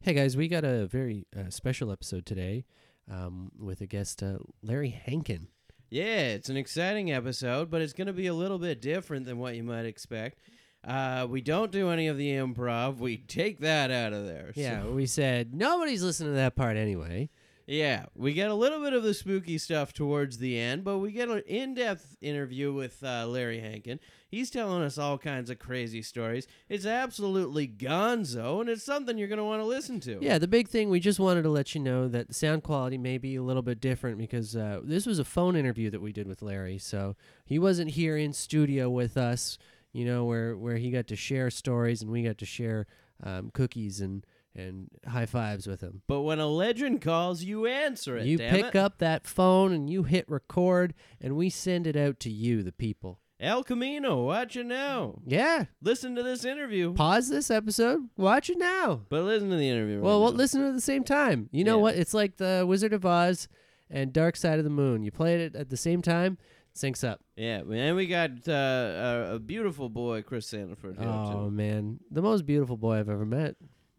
Hey guys, we got a very uh, special episode today um, with a guest, uh, Larry Hankin. Yeah, it's an exciting episode, but it's going to be a little bit different than what you might expect. Uh, we don't do any of the improv. We take that out of there. So- Yeah, we said nobody's listening to that part anyway. Yeah, we get a little bit of the spooky stuff towards the end, but we get an in-depth interview with uh, Larry Hankin. He's telling us all kinds of crazy stories. It's absolutely gonzo, and it's something you're going to want to listen to. Yeah, the big thing we just wanted to let you know that the sound quality may be a little bit different because uh, this was a phone interview that we did with Larry, so he wasn't here in studio with us. You know, where where he got to share stories and we got to share um, cookies and and high fives with him. But when a legend calls, you answer it. You pick it. up that phone and you hit record, and we send it out to you, the people. El Camino. Watch it now. Yeah, Listen to this interview. pause this episode, watch it now. But listen to the interview. Well, right we'll now. listen to at the same time. You know Yeah. what? It's like the Wizard of Oz and Dark Side of the Moon. You play it at the same time, it syncs up. Yeah, and we got uh, a, a beautiful boy, Chris Sandiford, here Oh man, the most beautiful boy I've ever met.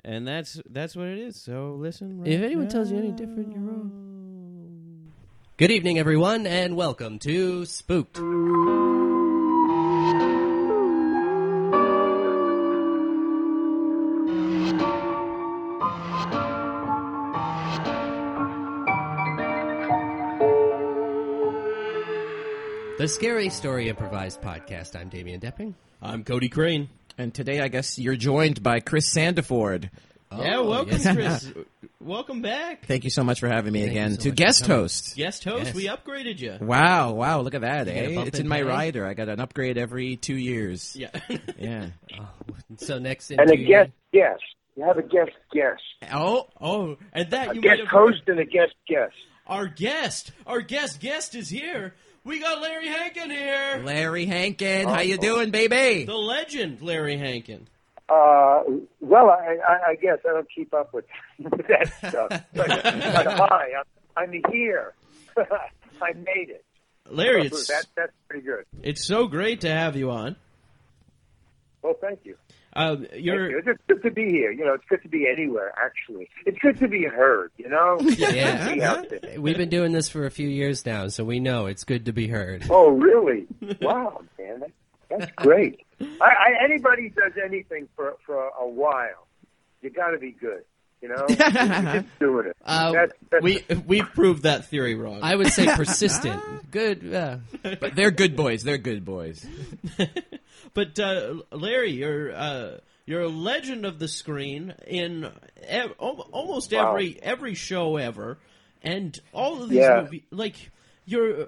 And that's that's what it is. So listen. If right anyone tells you any different, you're wrong. Good evening, everyone, and welcome to Spooked. The Scary Story Improvised Podcast. I'm Damian Depping. I'm Cody Crane. And today, I guess you're joined by Chris Sandiford. yeah, Oh, welcome, yes. Chris. welcome back. Thank you so much for having me Thank again so to guest host. Guest host, Yes. we upgraded you. Wow, wow, look at that, You eh? It's in in my pay? rider. I got an upgrade every two years. Yeah. Yeah. So next, and a guest guest. You have a guest guest. Oh, oh, and that A you might guest have heard. host and a guest guest. Our guest, our guest guest is here. We got Larry Hankin here. Larry Hankin, how Oh. you doing, baby? The legend, Larry Hankin. Uh, well, I, I, I guess I don't keep up with, with that stuff. But, but hi, I'm, I'm here. I made it. Larry, So it's that, that's pretty good. it's so great to have you on. Well, thank you. Uh, you're you. It's good to be here. You know, it's good to be anywhere. Actually, it's good to be heard. You know, Yeah. Be out there. We've been doing this for a few years now, so we know it's good to be heard. Oh, really? Wow, man, that's great. I, I, anybody does anything for for a while, you got to be good. You know, just doing it. Uh, That's, that's, we we've proved that theory wrong. I would say persistent. Good. Uh, But they're good boys. They're good boys. but uh, Larry, you're uh, you're a legend of the screen in ev- almost Wow. every every show ever, and all of these Yeah. movies. Like you're.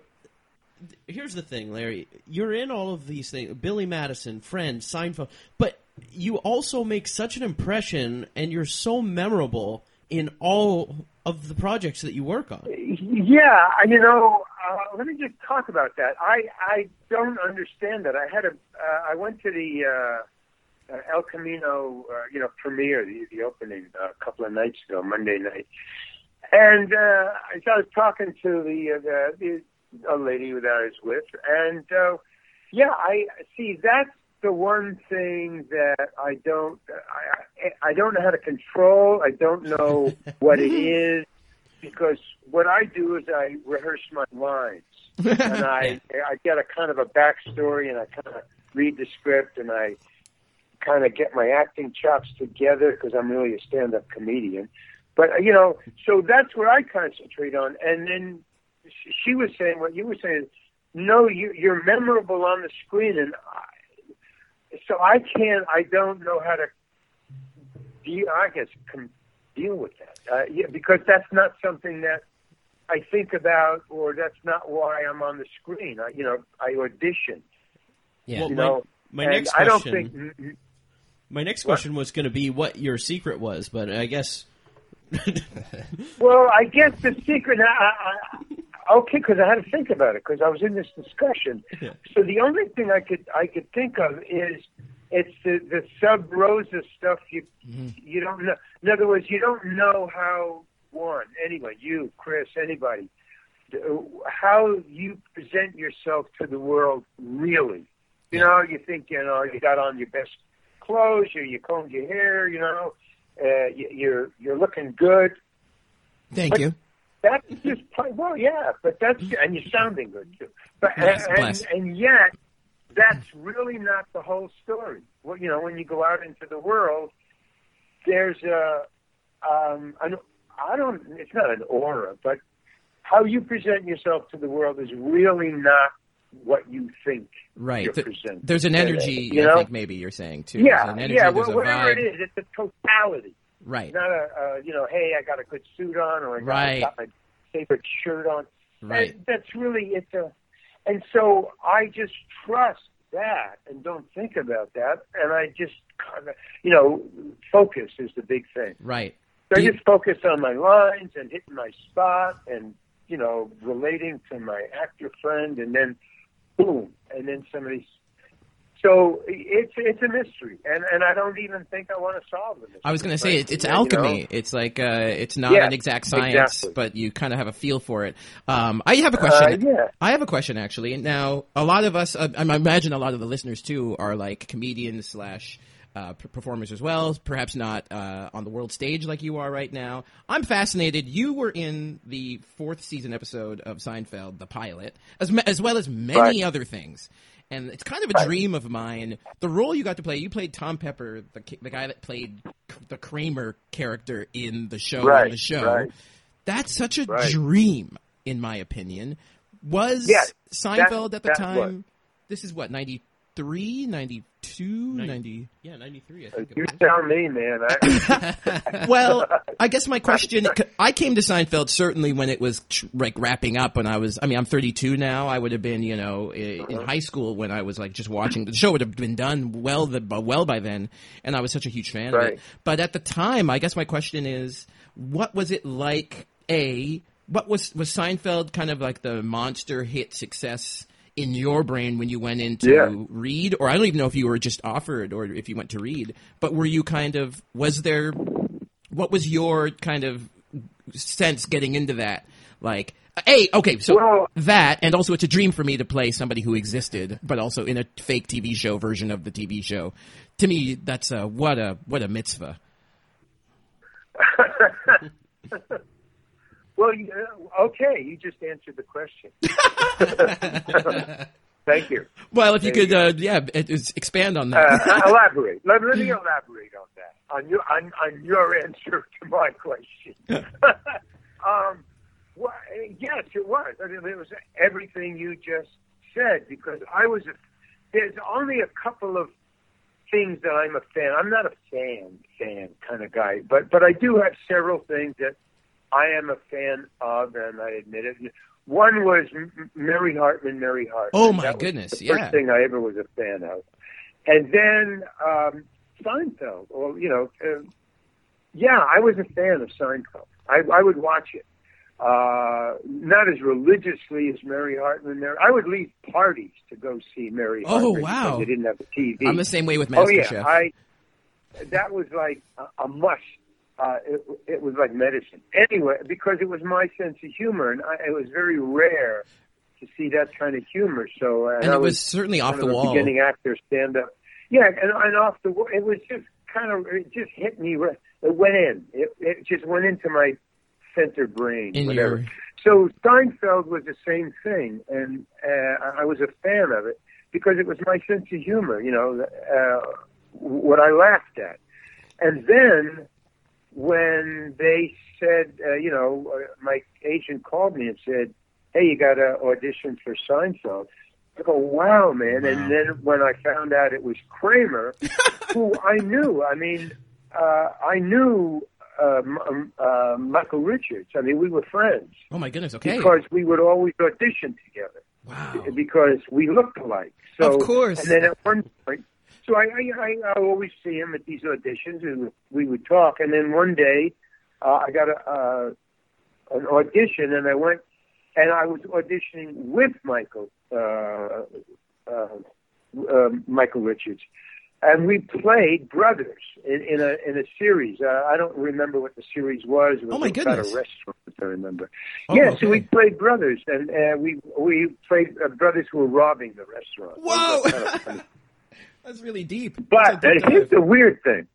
Here's the thing, Larry. You're in all of these things. Billy Madison, Friends, Seinfeld, but you also make such an impression, and you're so memorable in all of the projects that you work on. Yeah, you know, uh, let me just talk about that. I I don't understand that. I had a uh, I went to the uh, uh, El Camino, uh, you know, premiere, the, the opening uh, a couple of nights ago, Monday night, and uh, I was talking to the uh, the, the a lady that I was with, and uh, yeah, I see that's the one thing that I don't I I- I don't know how to control. I don't know what it is because what I do is I rehearse my lines and I I get a kind of a backstory and I kind of read the script and I kind of get my acting chops together because I'm really a stand-up comedian. But uh, you know, so that's what I concentrate on. And then she was saying what you were saying. No, you, you're memorable on the screen, and I, so I can't. I don't know how to. Deal, I guess com- deal with that. Uh, yeah, because that's not something that I think about, or that's not why I'm on the screen. I, you know, I audition. yeah. Well, You my- know, my and next I don't question- think. My next What? question was going to be what your secret was, but I guess Well, I guess the secret. I, I, okay, because I had to think about it because I was in this discussion. So the only thing I could I could think of is it's the the sub rosa stuff. You you don't know. In other words, you don't know how one anyone, you, Chris, anybody, how you present yourself to the world really. You know, you think you know you got on your best clothes, or you combed your hair. You know, uh, you, you're you're looking good. Thank you. That's just well, yeah, but that's and you're sounding good too. But Bless, and, bless. and yet, that's really not the whole story. Well, you know, when you go out into the world, there's a um, an, I don't. It's not an aura, but how you present yourself to the world is really not what you think Right. there's an energy, You know? I think maybe you're saying too. Yeah, an energy, yeah. Well, whatever vibe. it is, it's a totality. Right. Not a uh, you know, hey, I got a good suit on, or I got, Right. got my favorite shirt on. Right. That, that's really it's a, and so I just trust that and don't think about that, and I just kind of, you know, focus is the big thing. Right. So I you- just focus on my lines and hitting my spot, and you know, relating to my actor friend, and then boom, and then somebody's. So it's it's a mystery, and and I don't even think I want to solve the mystery. I was going to say it, it's Yeah, you alchemy. know? It's like uh, it's not Yeah, an exact science, exactly. but you kind of have a feel for it. Um, I have a question. Uh, yeah. I have a question actually. Now, a lot of us, uh, I imagine a lot of the listeners too, are like comedians slash uh, performers as well. Perhaps not uh, on the world stage like you are right now. I'm fascinated. You were in the fourth season episode of Seinfeld, the pilot, as ma- as well as many Right. other things. And it's kind of a Right. dream of mine. The role you got to play, you played Tom Pepper, the the guy that played the Kramer character in the show. Right, the show. right. That's such a dream, in my opinion. Was Seinfeld at the time? what- This is what 93, 92, 90. Yeah, 93, I uh, think You it was. tell me, man. I, Well, I guess my question I came to Seinfeld certainly when it was like wrapping up when I was I mean I'm 32 now I would have been you know i- in uh-huh. high school when I was like just watching the show would have been done well the well by then and I was such a huge fan of Right. it but at the time I guess my question is what was it like a what was was Seinfeld kind of like the monster hit success in your brain when you went in to Yeah. read? Or I don't even know if you were just offered or if you went to read but were you kind of was there what was your kind of sense getting into that? Like hey okay so Well- that and also it's a dream for me to play somebody who existed but also in a fake tv show version of the tv show. To me that's a what a what a mitzvah well, you- uh, okay, you just answered the question. Thank you. well if you There you could uh, yeah expand on that Uh, elaborate. Let, let me elaborate on that. On your on, on your answer to my question. um, well, yes, it was. I mean, it was everything you just said because I was. A, there's only a couple of things that I'm a fan. I'm not a fan fan kind of guy, but but I do have several things that I am a fan of, and I admit it. One was Mary Hartman. Mary Hartman. Oh, my goodness, The yeah. first thing I ever was a fan of, and then um, Seinfeld. Or you know, uh, yeah, I was a fan of Seinfeld. I, I would watch it. Uh, not as religiously as Mary Hartman. There, I would leave parties to go see Mary Oh, Hartman wow. they didn't have a TV. i'm the same way with Oh masterchef yeah, I. That was like a, a must. Uh, it, it was like medicine. Anyway, because it was my sense of humor, and I, it was very rare to see that kind of humor. So, uh, and I it was certainly off one the wall beginning actor stand up. Yeah, and, and off the wall, it was just kind of it just hit me. It went in. It, it just went into my center brain. in whatever. your So Seinfeld was the same thing, and uh, I was a fan of it because it was my sense of humor. You know, uh, what I laughed at, and then when they said, uh, you know, uh, my agent called me and said, "Hey, you got to audition for Seinfeld." I go, "Wow, man!" And then when I found out it was Kramer, who I knew, I mean, uh, I knew uh, M- uh, Michael Richards. I mean, we were friends oh my goodness okay because we would always audition together wow because we looked alike. So, Of course. And then at one point, so I, I, I, always see him at these auditions, and we would talk. And then one day, uh, I got a, uh, an audition, and I went, and I was auditioning with Michael, uh, uh, uh, Michael Richards, and we played brothers in, in a in a series. Uh, I don't remember what the series was. It was Oh, my about goodness. a restaurant. I remember. Oh, yeah, okay. so we played brothers, and uh, we we played uh, brothers who were robbing the restaurant. It was, kind of funny. That's really deep. But here's the weird thing.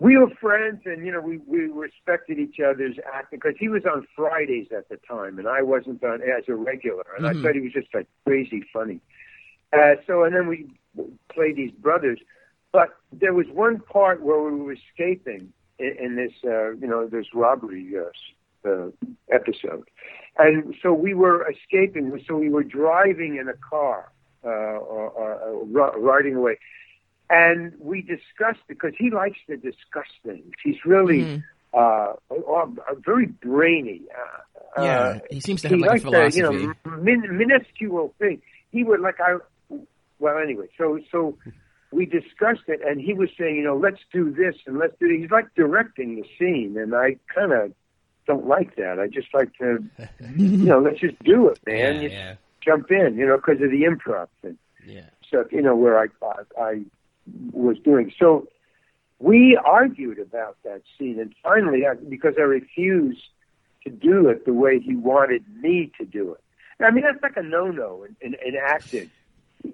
We were friends, and you know we we respected each other's acting because he was on Fridays at the time, and I wasn't on as a regular, and Mhm. I thought he was just like crazy funny. Uh, so, and then we played these brothers, but there was one part where we were escaping in, in this, uh, you know, this robbery uh, uh, episode, and so we were escaping. So we were driving in a car, uh, or, or, or ri- riding away, and we discussed because he likes to discuss things. He's really Mhm. uh, uh, very brainy. Uh, Yeah, uh, he seems to have like a likes philosophy. To, you know, min- minuscule thing. He would like I. Well, anyway, so so we discussed it, and he was saying, you know, let's do this and let's do. He's like directing the scene, and I kind of don't like that. I just like to, you know, let's just do it, man. Yeah, yeah. Jump in, you know, because of the improv thing Yeah. stuff, you know, where I, I I was doing. So we argued about that scene, and finally, I, because I refused to do it the way he wanted me to do it. I mean, that's like a no-no in, in, in acting.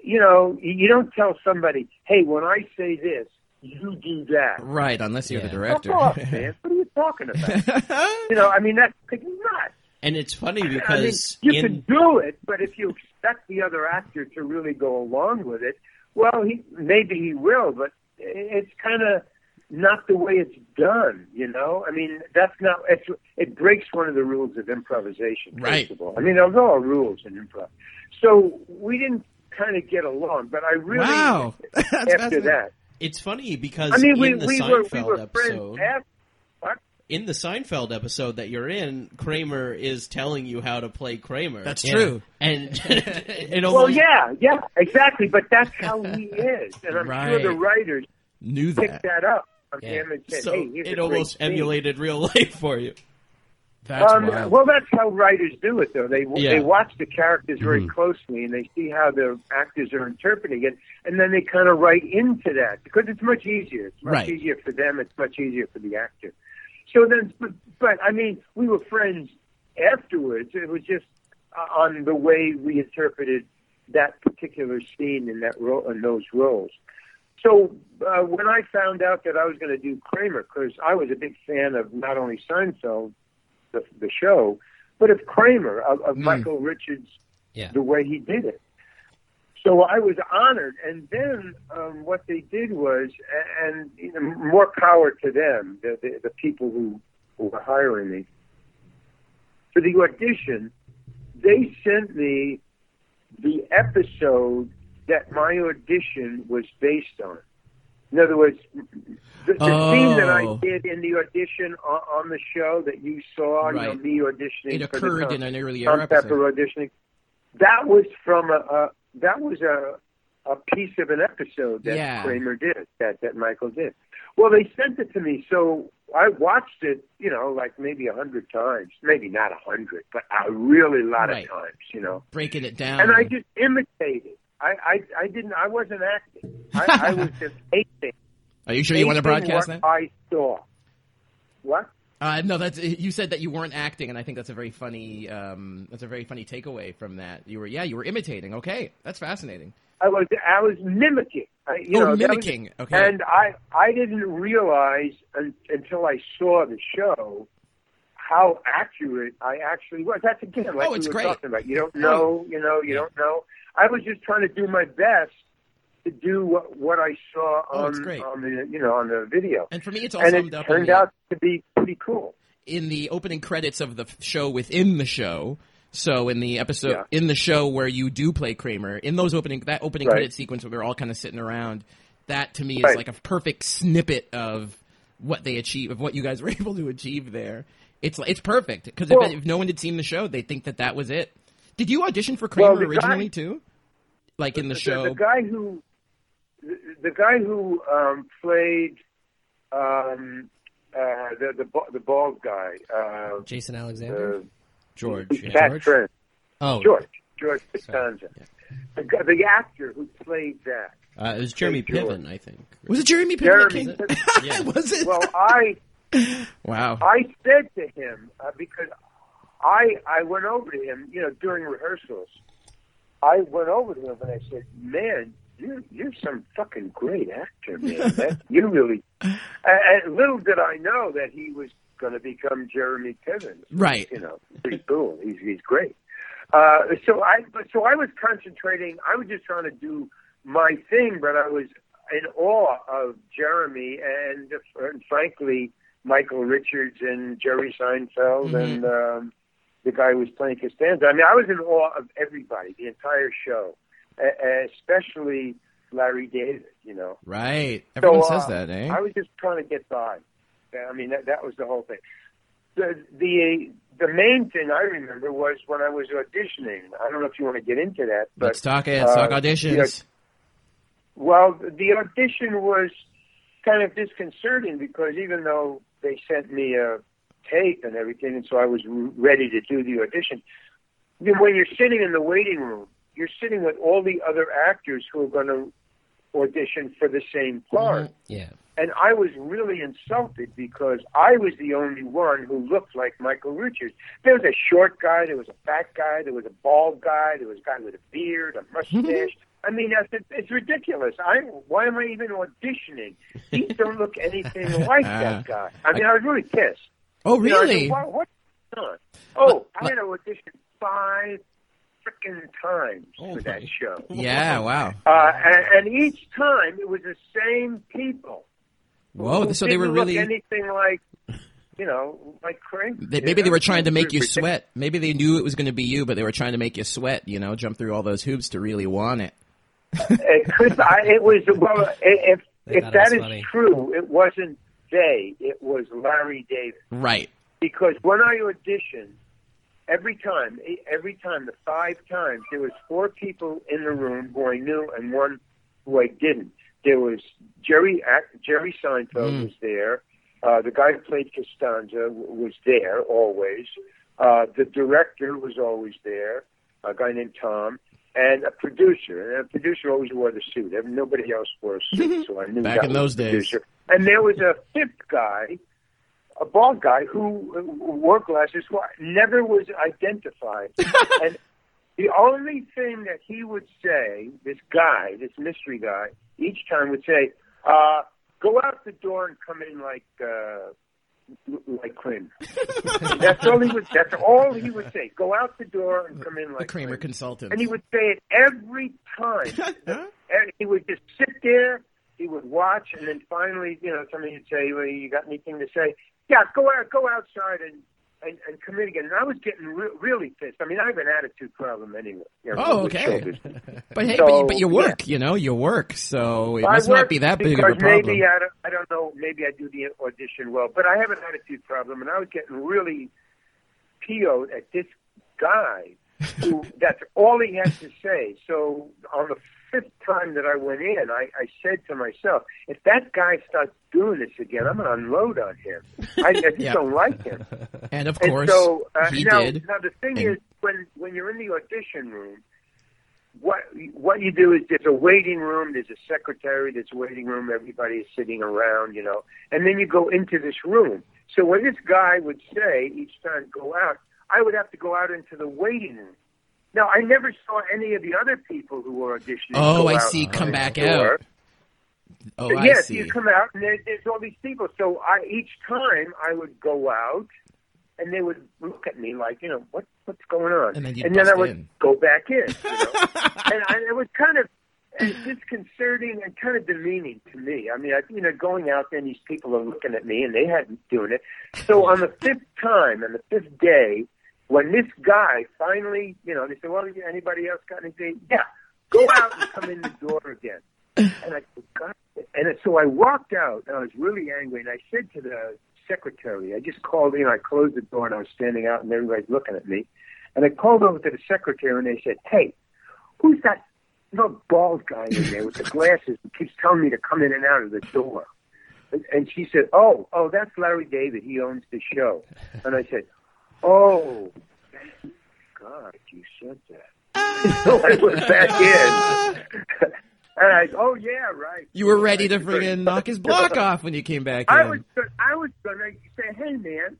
You know, you you don't tell somebody, "Hey, when I say this, you do that." Right, unless you're Yeah. the director. Fuck off, man! What are you talking about? you know, I mean, that's like nuts. And it's funny I mean, because you in can do it, but if you expect the other actor to really go along with it, well, he maybe he will, but it's kind of not the way it's done. You know, I mean, that's not. It's, it breaks one of the rules of improvisation. Right. First of all, I mean, there's all rules in improv. So we didn't kind of get along, but I really Wow. After that. it's funny because I mean, we we Seinfeld were we were episode, friends. After? In the Seinfeld episode that you're in, Kramer is telling you how to play Kramer. That's Yeah. true. And it Well, almost yeah, yeah, exactly. But that's how he is, and I'm sure the writers Knew picked that. that up yeah. said, so "Hey, it almost emulated real life for you. That's Um, well, that's how writers do it, though. They Yeah. they watch the characters very Mm-hmm. closely, and they see how the actors are interpreting it, and then they kind of write into that because it's much easier. It's much Right. easier for them. It's much easier for the actor. So then, but, but I mean, we were friends afterwards. It was just uh, on the way we interpreted that particular scene in that role in those roles. So uh, when I found out that I was going to do Kramer, because I was a big fan of not only Seinfeld, the, the show, but of Kramer, of, of Mm. Michael Richards, Yeah. the way he did it. So I was honored. And then um, what they did was, and you know, more power to them, the, the, the people who, who were hiring me. For the audition, they sent me the episode that my audition was based on. In other words, the, the scene that I Oh. did in the audition on, on the show that you saw, you know, Right. me auditioning It for the occurred Tom- in an earlier Tom episode. Pepper auditioning. That was from a, a that was a a piece of an episode that Yeah. Kramer did, that that Michael did. Well, they sent it to me, so I watched it, you know, like maybe a hundred times, maybe not a hundred, but a really lot Right. of times, you know. Breaking it down. And I just imitated. I I, I didn't. I wasn't acting. I, I was just acting. Are you sure you want to broadcast that? I saw. What? Uh, no, that's you said that you weren't acting, and I think that's a very funny. Um, that's a very funny takeaway from that. You were, yeah, you were imitating. Okay, that's fascinating. I was I was mimicking. I, you Oh, know, that was- mimicking. Okay. And I I didn't realize un, until I saw the show how accurate I actually was. That's again like Oh, it's we were great. talking about. You don't know, you know, you don't know. I was just trying to do my best to do what what I saw Oh, on great. on the you know on the video, and for me, it's all and it turned out to be pretty cool. in the opening credits of the show within the show. So in the episode Yeah. in the show where you do play Kramer, in those opening that opening Right. credit sequence where we're all kind of sitting around, that to me is Right. like a perfect snippet of what they achieve of what you guys were able to achieve there. It's it's perfect because Well- if, if no one had seen the show, they think that that was it. Did you audition for Kramer Well, the guy- originally too? Like in the, show? the guy who the, the guy who um, played um, uh, the the the bald guy, uh, Jason Alexander. uh, George. his Yeah. fat George? friend, oh, George George Costanza, the, the actor who played that. Uh, it was Jeremy Hey, Piven, I think. Was it Jeremy Piven? Jeremy. came- Yeah. was it? Well, I wow. I said to him uh, because I I went over to him, you know, during rehearsals. I went over to him and I said, "Man, you're you're some fucking great actor, man. That, you really." Little did I know that he was going to become Jeremy Piven. Right. You know, pretty cool. He's he's great. Uh, so I so I was concentrating. I was just trying to do my thing, but I was in awe of Jeremy and, and frankly Michael Richards and Jerry Seinfeld Mhm. and um, the guy who was playing Costanza. I mean, I was in awe of everybody, the entire show, especially Larry David. You know, Right. Everyone So, says uh, that, eh? I was just trying to get by. I mean, that, that was the whole thing. The the the main thing I remember was when I was auditioning. I don't know if you want to get into that, but Let's talk it. Let's talk uh, auditions. well, the audition was kind of disconcerting because even though they sent me a tape and everything, and so I was ready to do the audition, when you're sitting in the waiting room, you're sitting with all the other actors who are going to audition for the same part. Mm-hmm. yeah. And I was really insulted because I was the only one who looked like Michael Richards. There was a short guy, there was a fat guy, there was a bald guy, there was a guy with a beard, a mustache. I mean, that's, it's, it's ridiculous. I why am I even auditioning? These don't look anything like that ah. guy. I mean, I was really pissed. oh, You know, I said, really? what, what's going on? Oh, I had to audition five freaking times Oh for that my- show. yeah. Wow. Uh, and, and each time it was the same people. Whoa. who So they were really. anything like, you know, like crazy. They, maybe they were trying to make you sweat. Maybe they knew it was going to be you, but they were trying to make you sweat. You know, jump through all those hoops to really want it. It, could, I, it was well. If They if that is funny. true, it wasn't they. It was Larry David. Right. Because when I auditioned, every time, every time, the five times, there was four people in the room who I knew and one who I didn't. There was Jerry Jerry Seinfeld Mm. was there. Uh, the guy who played Costanza was there always. Uh, the director was always there, a guy named Tom, and a producer. And a producer always wore the suit. Nobody else wore a suit, so I knew Back that in those days. producer. And there was a fifth guy, a bald guy who uh, wore glasses, who never was identified. and the only thing that he would say, this guy, this mystery guy, each time would say, uh, "Go out the door and come in like uh, like Kramer." that's all he would. That's all he would say. Go out the door and come in like The Kramer Kramer. consultant. And he would say it every time. and he would just sit there. He would watch, and then finally, you know, somebody would say, "Well, you got anything to say?" Yeah, go out, go outside, and and, and come in again. And I was getting re- really pissed. I mean, I have an attitude problem anyway. You know, Oh, okay. But hey, So, but, you, but you work, you know, you work, so it I must not be that big of a problem. Maybe I don't, I don't know. Maybe I do the audition well, but I have an attitude problem, and I was getting really PO'd at this guy who that's all he had to say. So on the fifth time that I went in, I, I said to myself, if that guy starts doing this again, I'm going to unload on him. I, I just don't like him. and of And course, so uh, he now, did. now the thing And- is, when when you're in the audition room, what what you do is there's a waiting room, there's a secretary, there's a waiting room, everybody is sitting around, you know, and then you go into this room. So when this guy would say each time go out, I would have to go out into the waiting room. Now I never saw any of the other people who were auditioning. Oh, I see. Come back door. out. Oh, I yes, see. you come out and there, there's all these people. So I each time I would go out, and they would look at me like, you know, what what's going on? And then you'd then I would in. go back in. You know? and I, it was kind of uh, disconcerting and kind of demeaning to me. I mean, I, you know, going out there and these people are looking at me and they hadn't doing it. So on the fifth time and the fifth day, when this guy finally, you know, they said, well, anybody else got anything? Yeah, go out and come in the door again. And I said, God. And so I walked out and I was really angry and I said to the secretary, I just called in, I closed the door and I was standing out and everybody's looking at me. And I called over to the secretary and they said, hey, who's that little bald guy in there with the glasses who keeps telling me to come in and out of the door? And, and she said, "Oh, oh, that's Larry David. He owns the show." And I said, "Oh, thank God you said that." so oh, I went back in, and I, "Oh yeah, right." You were ready to friggin' knock his block off when you came back in. I was, I was gonna say, "Hey, man."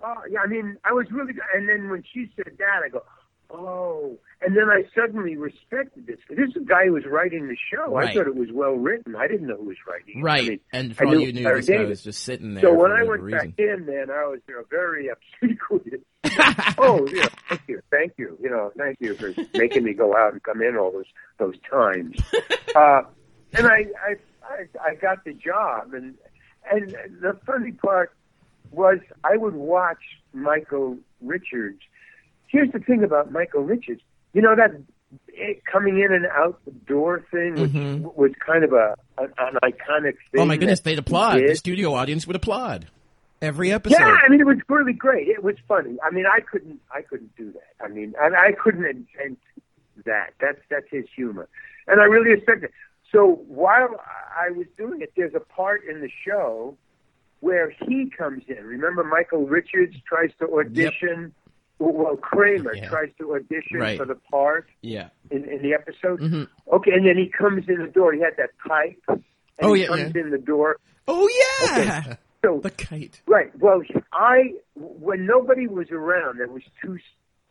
Oh, yeah. I mean, I was really, and then when she said that, I go, "Oh." And then I suddenly respected this. This is a guy who was writing the show. Right. I thought it was well written. I didn't know who was writing. it. right. I mean, and I all knew you knew, this guy was just sitting there So for when I went reason. back in, man, I was you know, very obsequious. oh, yeah, thank you, thank you, you know, thank you for making me go out and come in all those those times. Uh, and I, I, I, I got the job, and and the funny part was I would watch Michael Richards. Here's the thing about Michael Richards, you know that coming in and out the door thing, which Mhm. was kind of a an, an iconic thing. Oh my goodness, they'd applaud. The studio audience would applaud every episode. Yeah, I mean it was really great. It was funny. I mean I couldn't I couldn't do that. I mean I, I couldn't invent that. That's that's his humor, and I really respect it. So while I was doing it, there's a part in the show where he comes in. Remember, Michael Richards tries to audition. Well, Kramer Yeah. tries to audition Right. for the part Yeah. in, in the episode. Mhm. Okay, and then he comes in the door. He had that pipe. And Oh, he yeah, comes yeah. in the door. Oh yeah. So The kite. Right. Well, I when nobody was around, there was two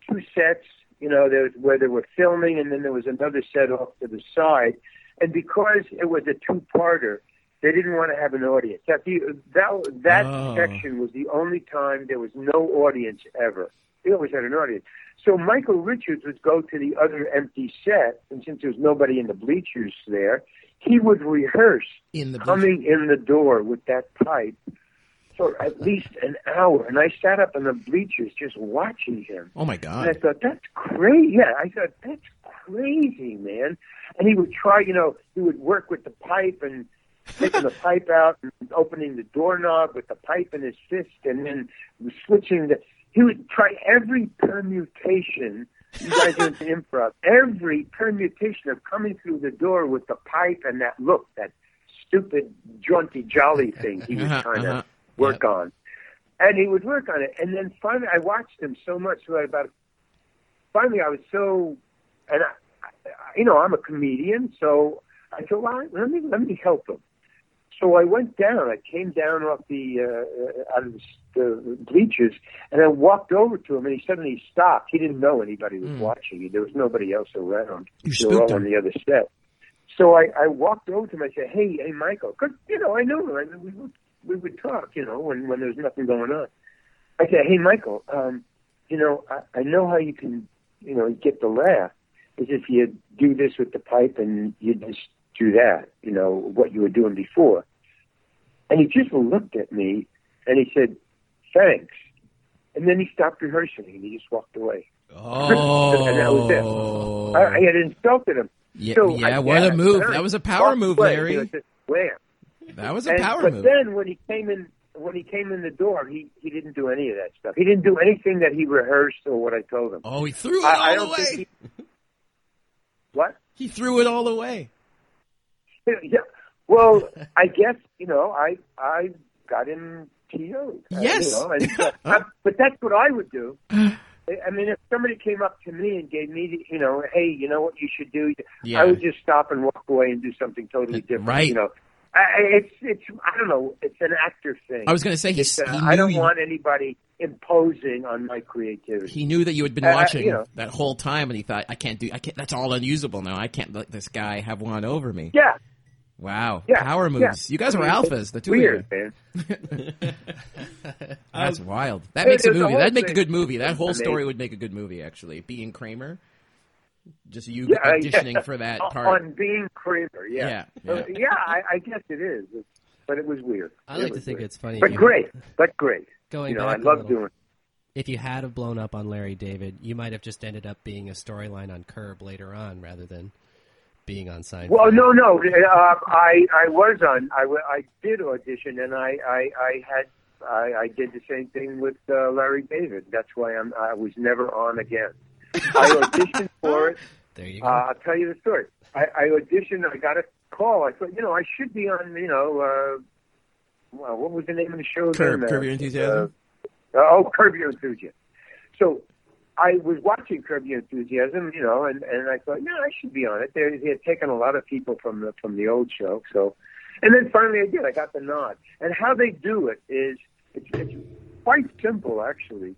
two sets. You know, there was where they were filming, and then there was another set off to the side. And because it was a two-parter, they didn't want to have an audience. That the, that that Oh. section was the only time there was no audience ever. They always had an audience. So Michael Richards would go to the other empty set, and since there was nobody in the bleachers there, he would rehearse In the coming in the door with that pipe for at least an hour. And I sat up in the bleachers just watching him. Oh my god! And I thought, that's crazy. Yeah, I thought, that's crazy, man. And he would try, you know, he would work with the pipe and taking the pipe out and opening the doorknob with the pipe in his fist and then switching the, he would try every permutation. You guys into improv. Every permutation of coming through the door with the pipe and that look, that stupid, jaunty, jolly thing he was Uh-huh, trying uh-huh. to work on. And he would work on it. And then finally, I watched him so much that about finally I was so, and I, I, you know, I'm a comedian, so I thought, well, let me let me help him. So I went down. I came down off the uh, out of the, the bleachers, and I walked over to him, and he suddenly stopped. He didn't know anybody was watching. There was nobody else around. You they were all on the other set. So I, I walked over to him. I said, "Hey, hey, Michael," because you know I knew him. I mean, we would we would talk, you know, when when there was nothing going on. I said, "Hey, Michael, um, you know, I, I know how you can, you know, get the laugh is if you do this with the pipe and you just do that, you know, what you were doing before." And he just looked at me and he said, "Thanks," and then he stopped rehearsing and he just walked away. Oh. And that was it. I, I had insulted him. Yeah, So yeah I- what a move. That was a power move, Larry. wham. That was a And, power but move. But then when he came in, when he came in the door, he he didn't do any of that stuff. He didn't do anything that he rehearsed or what I told him. Oh, he threw it I, all away. he. What? He threw it all away. Yeah. Well, I guess you know I I got him PO'd. uh, Yes. You know, and, uh, I- but that's what I would do. I mean, if somebody came up to me and gave me, the, you know, hey, you know what you should do, Yeah. I would just stop and walk away and do something totally different. Right. You know, I, it's it's I don't know. It's an actor thing. I was going to say he, It's, uh, he I don't you, want anybody imposing on my creativity. he knew that you had been Uh, watching you know. that whole time, and he thought, "I can't do. I can't. That's all unusable now. I can't let this guy have one over me." yeah, Wow, yeah, power yeah. moves. You guys were alphas, the two weird, of you. man. That's wild. That There- makes a a movie. That'd make a good movie. That whole Amazing. story would make a good movie, actually. Being Kramer, just you Yeah, auditioning yeah. for that part. on being Kramer. Yeah, Yeah, Uh, yeah. yeah, I, I guess it is, It's- but it was weird. I It like to think weird. it's funny. but you- great, but great. Going you know, back I a love little. doing. If you had have blown up on Larry David, you might have just ended up being a storyline on Curb later on, rather than being on Seinfeld. Well, no, no. Uh, I I was on. I, I did audition, and I I, I had I, I did the same thing with uh, Larry David. That's why I'm I was never on again. I auditioned for it. There you Uh, go. I'll tell you the story. I, I auditioned. I got a call. I thought, you know, I should be on, you know, uh, well, what was the name of the show? Curb, then? Curb Your Enthusiasm. Uh, oh, Curb Your Enthusiasm. So I was watching Curb Your Enthusiasm, you know, and and I thought, no, I should be on it. They, they had taken a lot of people from the from the old show, so. And then finally, I did. I got the nod. And how they do it is it's, it's quite simple, actually.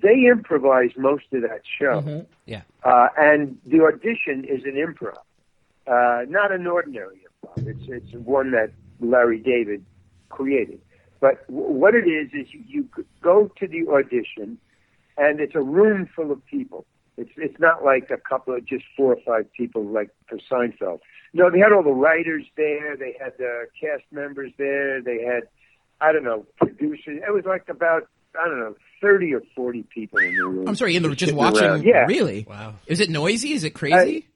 They improvise most of that show, Yeah. uh, and the audition is an improv, uh, not an ordinary improv. It's it's one that Larry David created. But w- what it is is you, you go to the audition, and it's a room full of people. It's it's not like a couple of just four or five people like for Seinfeld. No, they had all the writers there. They had the cast members there. They had I don't know producers. It was like about I don't know thirty or forty people in the room. I'm sorry, in the, just sitting watching. around. Yeah. Really? Wow. Is it noisy? Is it crazy?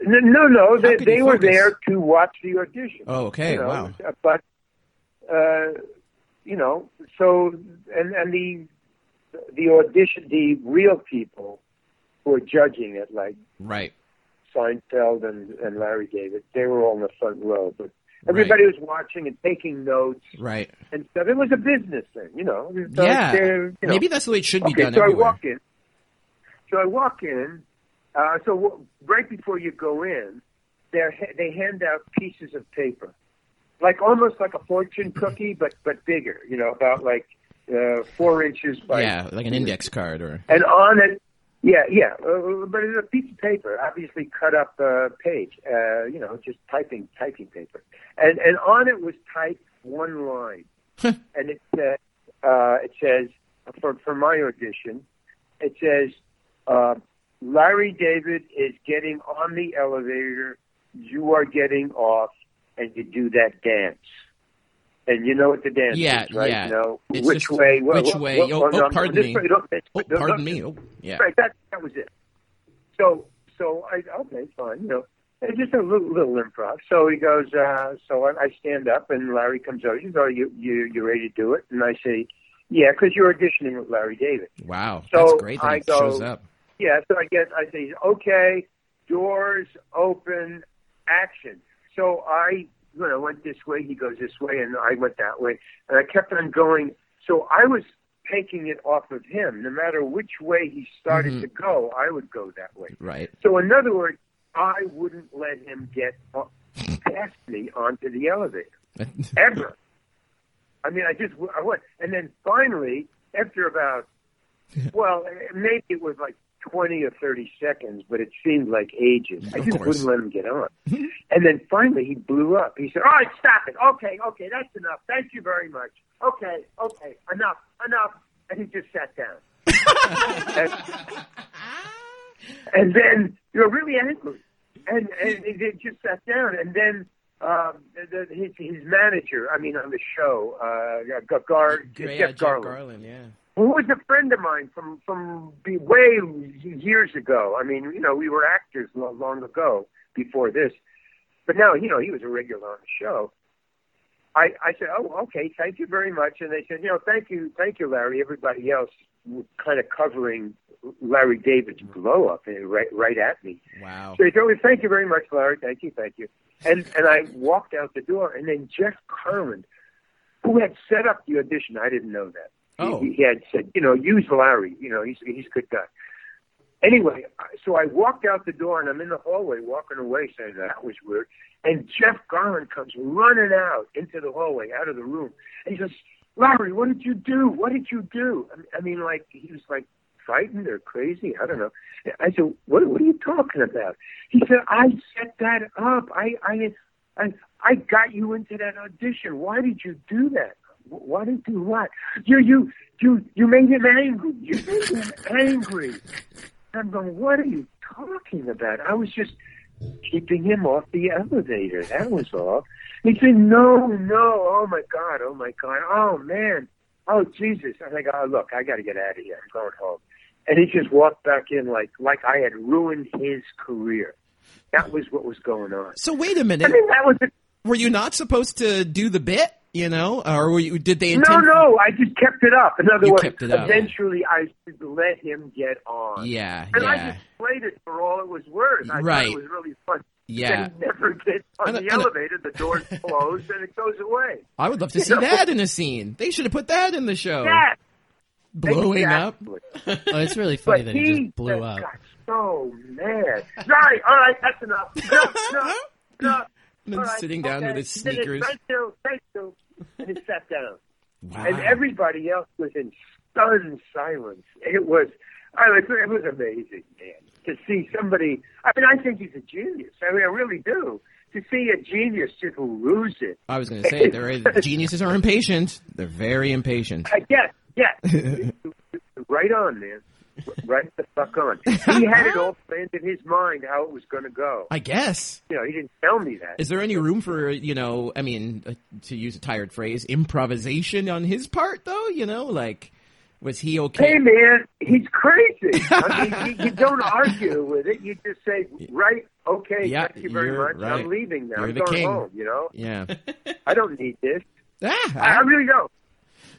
No, no, no. They, they were there to watch the audition. oh, okay. you know, Wow. But uh, you know, so and and the the audition, the real people who are judging it, like Right. Seinfeld and and Larry David, they were all in the front row, but. Everybody was watching and taking notes Right. and stuff. It was a business thing, you know. Like Yeah. you know. Maybe that's the way it should be okay, done so everywhere. I walk in. So I walk in. Uh, so w- right before you go in, they they hand out pieces of paper, like almost like a fortune cookie, but but bigger. You know, about like uh, four inches by yeah, like an index card or. and on it, yeah, yeah, uh, but it's a piece of paper, obviously cut up uh, page, uh, you know, just typing typing paper, and and on it was typed one line, and it said uh, it says for for my audition, it says uh, Larry David is getting on the elevator, you are getting off, and you do that dance. And you know what the dance Yeah, is, right? yeah. You know It's which just way? which way? Oh, oh, no, pardon this me. way, don't- Oh, don't- pardon don't- me. Oh, yeah. Right, that that was it. So so I okay, fine, you know. It's just a little, little improv. So he goes, uh, so I, I stand up and Larry comes over. He goes, oh, you, you, you ready to do it? And I say, yeah, because you're auditioning with Larry David. Wow. So That's great that I go- shows up. Yeah, so I guess I say, okay, doors open, action. So I, you know, went this way, he goes this way, and I went that way. And I kept on going. So I was taking it off of him. No matter which way he started Mhm. to go, I would go that way. Right. So in other words, I wouldn't let him get up- past me onto the elevator ever. I mean, I just I would, and then finally, after about, well, maybe it was like twenty or thirty seconds, but it seemed like ages. I Of just course. wouldn't let him get on. and then finally, he blew up. He said, "All right, stop it. Okay, okay, that's enough. Thank you very much. Okay, okay, enough, enough." And he just sat down. and, and then you're really angry, and and he just sat down, and then um, the, the, his his manager, I mean, on the show, uh, Gar, Gar, Yeah, Jeff Jeff Garlin, Garlin. Yeah. Who was a friend of mine from from way years ago. I mean, you know, we were actors lo- long ago before this, but now, you know, he was a regular on the show. I, I said, oh, okay, thank you very much. And they said, you know, thank you, thank you, Larry. Everybody else was kind of covering Larry David's blow up eh, right, right at me. Wow. So he told me, thank you very much, Larry. Thank you, thank you. And and I walked out the door, and then Jeff Garlin, who had set up the audition, I didn't know that. He- Oh. He, he had said, you know, use Larry. You know, he's he's a good guy. Anyway, so I walked out the door, and I'm in the hallway walking away, saying that was weird. And Jeff Garlin comes running out into the hallway, out of the room, and he says, "Larry, what did you do? What did you do?" I mean- I mean, like he was like frightened or crazy. I don't know. I said, "What? What are you talking about?" He said, "I set that up. I, I, I, I got you into that audition. Why did you do that? Wh- Why did you what? You, you, you, you made him angry. You made him angry." I'm going, "What are you talking about?" I was just keeping him off the elevator. That was all. He said, "No, no. Oh my God. Oh my God. Oh man. Oh Jesus." I think, "Oh look, I got to get out of here. I'm going home." And he just walked back in like like I had ruined his career. That was what was going on. So wait a minute. I mean, that was the, Were you not supposed to do the bit? You know, or were you? Did they no, no. I just kept it up. In other You words, kept it up. eventually I let him get on. Yeah, And I yeah. just played it for all it was worth. I Right. thought it was really fun. Yeah. They never get on And- the and- elevator. The doors close and it goes away. I would love to You see know? that in a scene. They should have put that in the show. Yes, Blowing up. Oh, it's really funny But that he just blew up. got so mad. Right, all right, that's enough. No, no, no. And then right, sitting down okay. with his And then it's, sneakers. Thank you, thank you. And he sat down. Wow. And everybody else was in stunned silence. It was, I was, it was amazing, man, to see somebody. I mean, I think he's a genius. I mean, I really do. To see a genius just lose it. I was going to say, there is, geniuses are impatient. They're very impatient. I guess, yes. right on, man. Right the fuck on. He had it all planned in his mind how it was going to go. I guess. You know, he didn't tell me that. Is there any room for, you know, I mean, uh, to use a tired phrase, improvisation on his part, though? You know, like, was he okay? Hey man, he's crazy. I mean, you, you don't argue with it. You just say, right, okay, Yeah, thank you very much. right. I'm leaving now. You're I'm going king. home. You know, Yeah. I don't need this. ah, I, I really don't.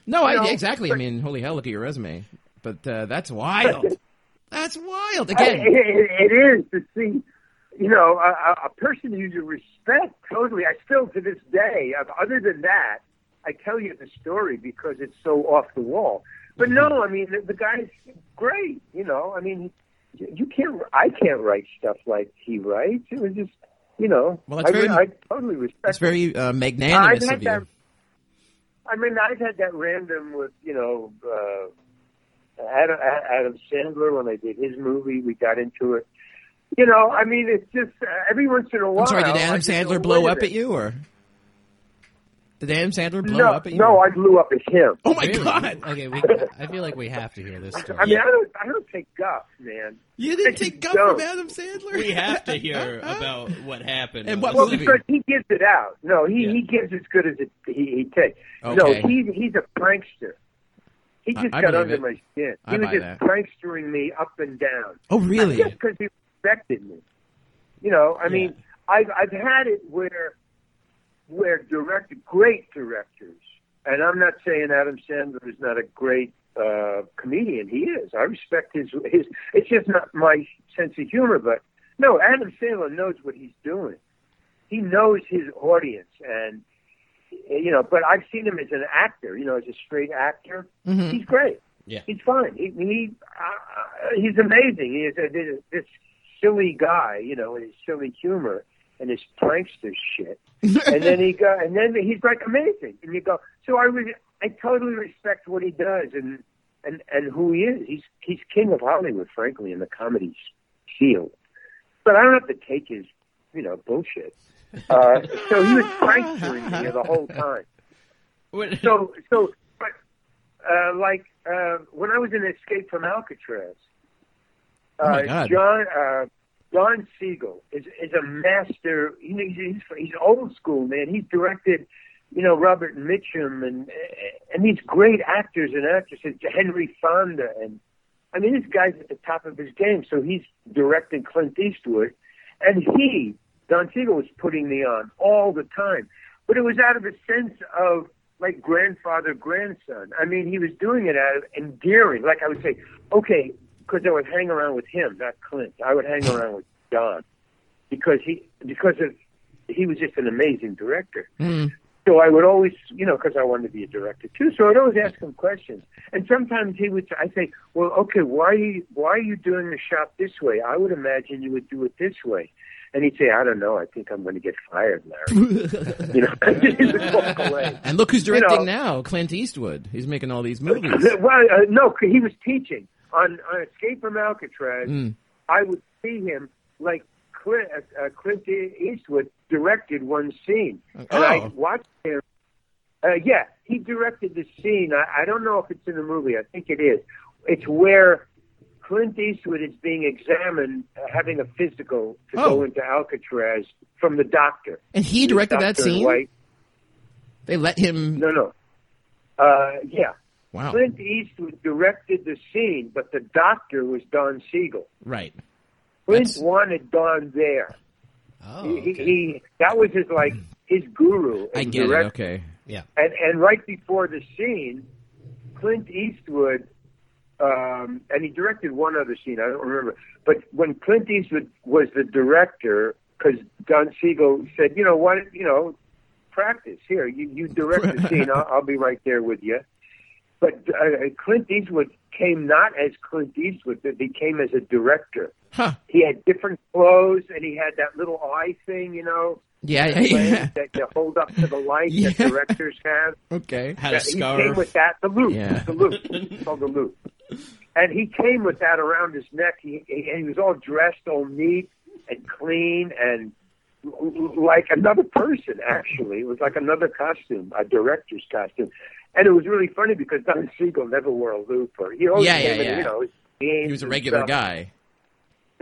no, I, know, exactly. I mean, holy hell, look at your resume. But uh, that's wild. That's wild. I- Again, it, it is to see, you know, a, a- person who you respect totally. I still, to this day, uh, other than that, I tell you the story because it's so off the wall. But Mm-hmm. no, I mean, the, the guy's great. You know, I mean, you you can't. I can't write stuff like he writes. It was just, you know, Well, it's I, very- I totally respect. it's very uh, magnanimous of you. that. I mean, I've had that random with you know uh, Adam, Adam Sandler when they did his movie. We got into it. You know, I mean, it's just uh, every once in a while. I'm sorry, did Adam Sandler blow up at you, or did Adam Sandler blow No, up at you? no, I blew up at him. oh my Really? god! Okay, we, I feel like we have to hear this story. I mean, I don't, I don't take guff, man. You didn't I take guff from don't. Adam Sandler. We have to hear about what happened. And what Well, movie? because he gives it out. No, he Yeah. he gives as good as it, he, he takes. No, Okay. he he's a prankster. He just I got under it. my skin. I He was just that. prankstering me up and down. Oh really? Just because he respected me. You know, I mean, I've I've had it where where direct great directors, and I'm not saying Adam Sandler is not a great uh, comedian. He is. I respect his his. It's just not my sense of humor. But no, Adam Sandler knows what he's doing. He knows his audience, and you know. But I've seen him as an actor. You know, as a straight actor, Mhm. he's great. Yeah. he's fine. He, he uh, he's amazing. He is a, this, this silly guy, you know, and his silly humor and his prankster shit. and then he go, and then he's like amazing. And you go, so I re- I totally respect what he does and and and who he is. He's he's king of Hollywood, frankly, in the comedy field. But I don't have to take his, you know, bullshit. Uh, so he was prankstering me the whole time so so but uh like uh when I was in Escape from Alcatraz, Oh, uh, God. John uh Don Siegel is is a master. He's, he's he's old school man. He's directed, you know, Robert Mitchum and and these great actors and actresses, Henry Fonda, and I mean this guy's at the top of his game. So he's directing Clint Eastwood, and he Don Siegel was putting me on all the time, but it was out of a sense of like grandfather grandson. I mean, he was doing it out of endearing. Like I would say, okay, because I would hang around with him, not Clint. I would hang around with Don because he because of he was just an amazing director. Mm. So I would always, you know, because I wanted to be a director too. So I'd always ask him questions, and sometimes he would. I say, "Well, okay, why are you why are you doing the shot this way? I would imagine you would do it this way." And he'd say, "I don't know. I think I'm going to get fired, Larry." you know, he would walk away. And look who's You directing know. now, Clint Eastwood. He's making all these movies. Well, uh, no, he was teaching on, on Escape from Alcatraz. Mm. I would see him like Clint, uh, uh, Clint Eastwood directed one scene, and I Oh. watched him. Uh, yeah, he directed the scene. I, I don't know if it's in the movie. I think it is. It's where Clint Eastwood is being examined, uh, having a physical to Oh. go into Alcatraz from the doctor. And he directed that scene. white. They let him. No, no. Uh, yeah. Wow. Clint Eastwood directed the scene, but the doctor was Don Siegel. Right. Clint That's- wanted Don there. Oh, He, he, okay. he that was his like his guru. I get it. Okay. yeah. And and right before the scene, Clint Eastwood, um, and he directed one other scene. I don't remember. But when Clint Eastwood was the director, because Don Siegel said, you know what, you know, practice here. You you direct the scene. I'll, I'll be right there with you. But uh, Clint Eastwood came not as Clint Eastwood, but he came as a director. Huh. He had different clothes, and he had that little eye thing, you know, Yeah, yeah, lens yeah. that you hold up to the light Yeah. that directors have. Okay. Had a Yeah, he scarf. came with that, the loupe, Yeah. the loupe, it's called the loupe. And he came with that around his neck. He, he, and he was all dressed, all neat and clean, and like another person. Actually, it was like another costume, a director's costume. And it was really funny because Don Siegel never wore a looper. he always Yeah, yeah, in, yeah. you know, He was a regular guy.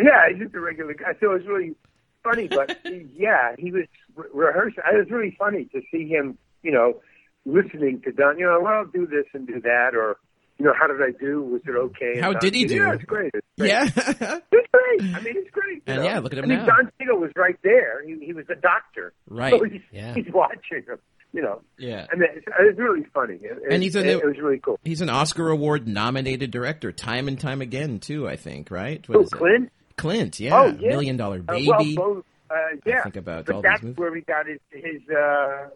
Yeah, he's just a regular guy. So it was really funny, but yeah, he was re- rehearsing. It was really funny to see him, you know, listening to Don. You know, well, I'll do this and do that, or you know, how did I do? Was it okay? How did he do? Yeah, it's great. It's great. Yeah. It's great. I mean, it's great. And know. yeah, look at him I mean, now. Don Siegel was right there. He, he was a doctor. Right. So he's, Yeah. he's watching him. You know, Yeah. and it, it was really funny. It, And he's a it, it was really cool. He's an Oscar award nominated director time and time again too, I think, right? What Oh, is it? Clint. Clint, yeah. Oh, yeah. Million Dollar Uh, Baby. well, both, uh, yeah. think about but all these that's movies. where he got his his uh,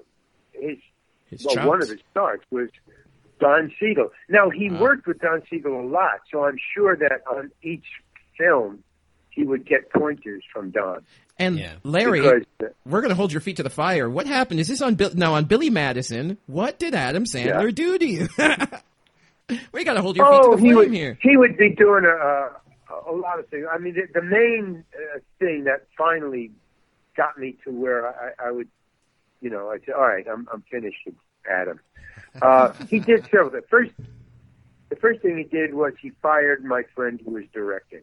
his His well, chops. one of his starts was Don Siegel. Now he Ah. worked with Don Siegel a lot, so I'm sure that on each film he would get pointers from Don. And Yeah. Larry, Because, uh, we're going to hold your feet to the fire. What happened? Is this on Bill? Now on Billy Madison, what did Adam Sandler Yeah. do to you? we got to hold your feet oh, to the he flame would here. he would be doing a a, a lot of things. I mean, the, the main uh, thing that finally got me to where I, I would, you know, I said, all right, I'm I'm finished with Adam. Uh, he did several. The first, the first thing he did was he fired my friend who was directing.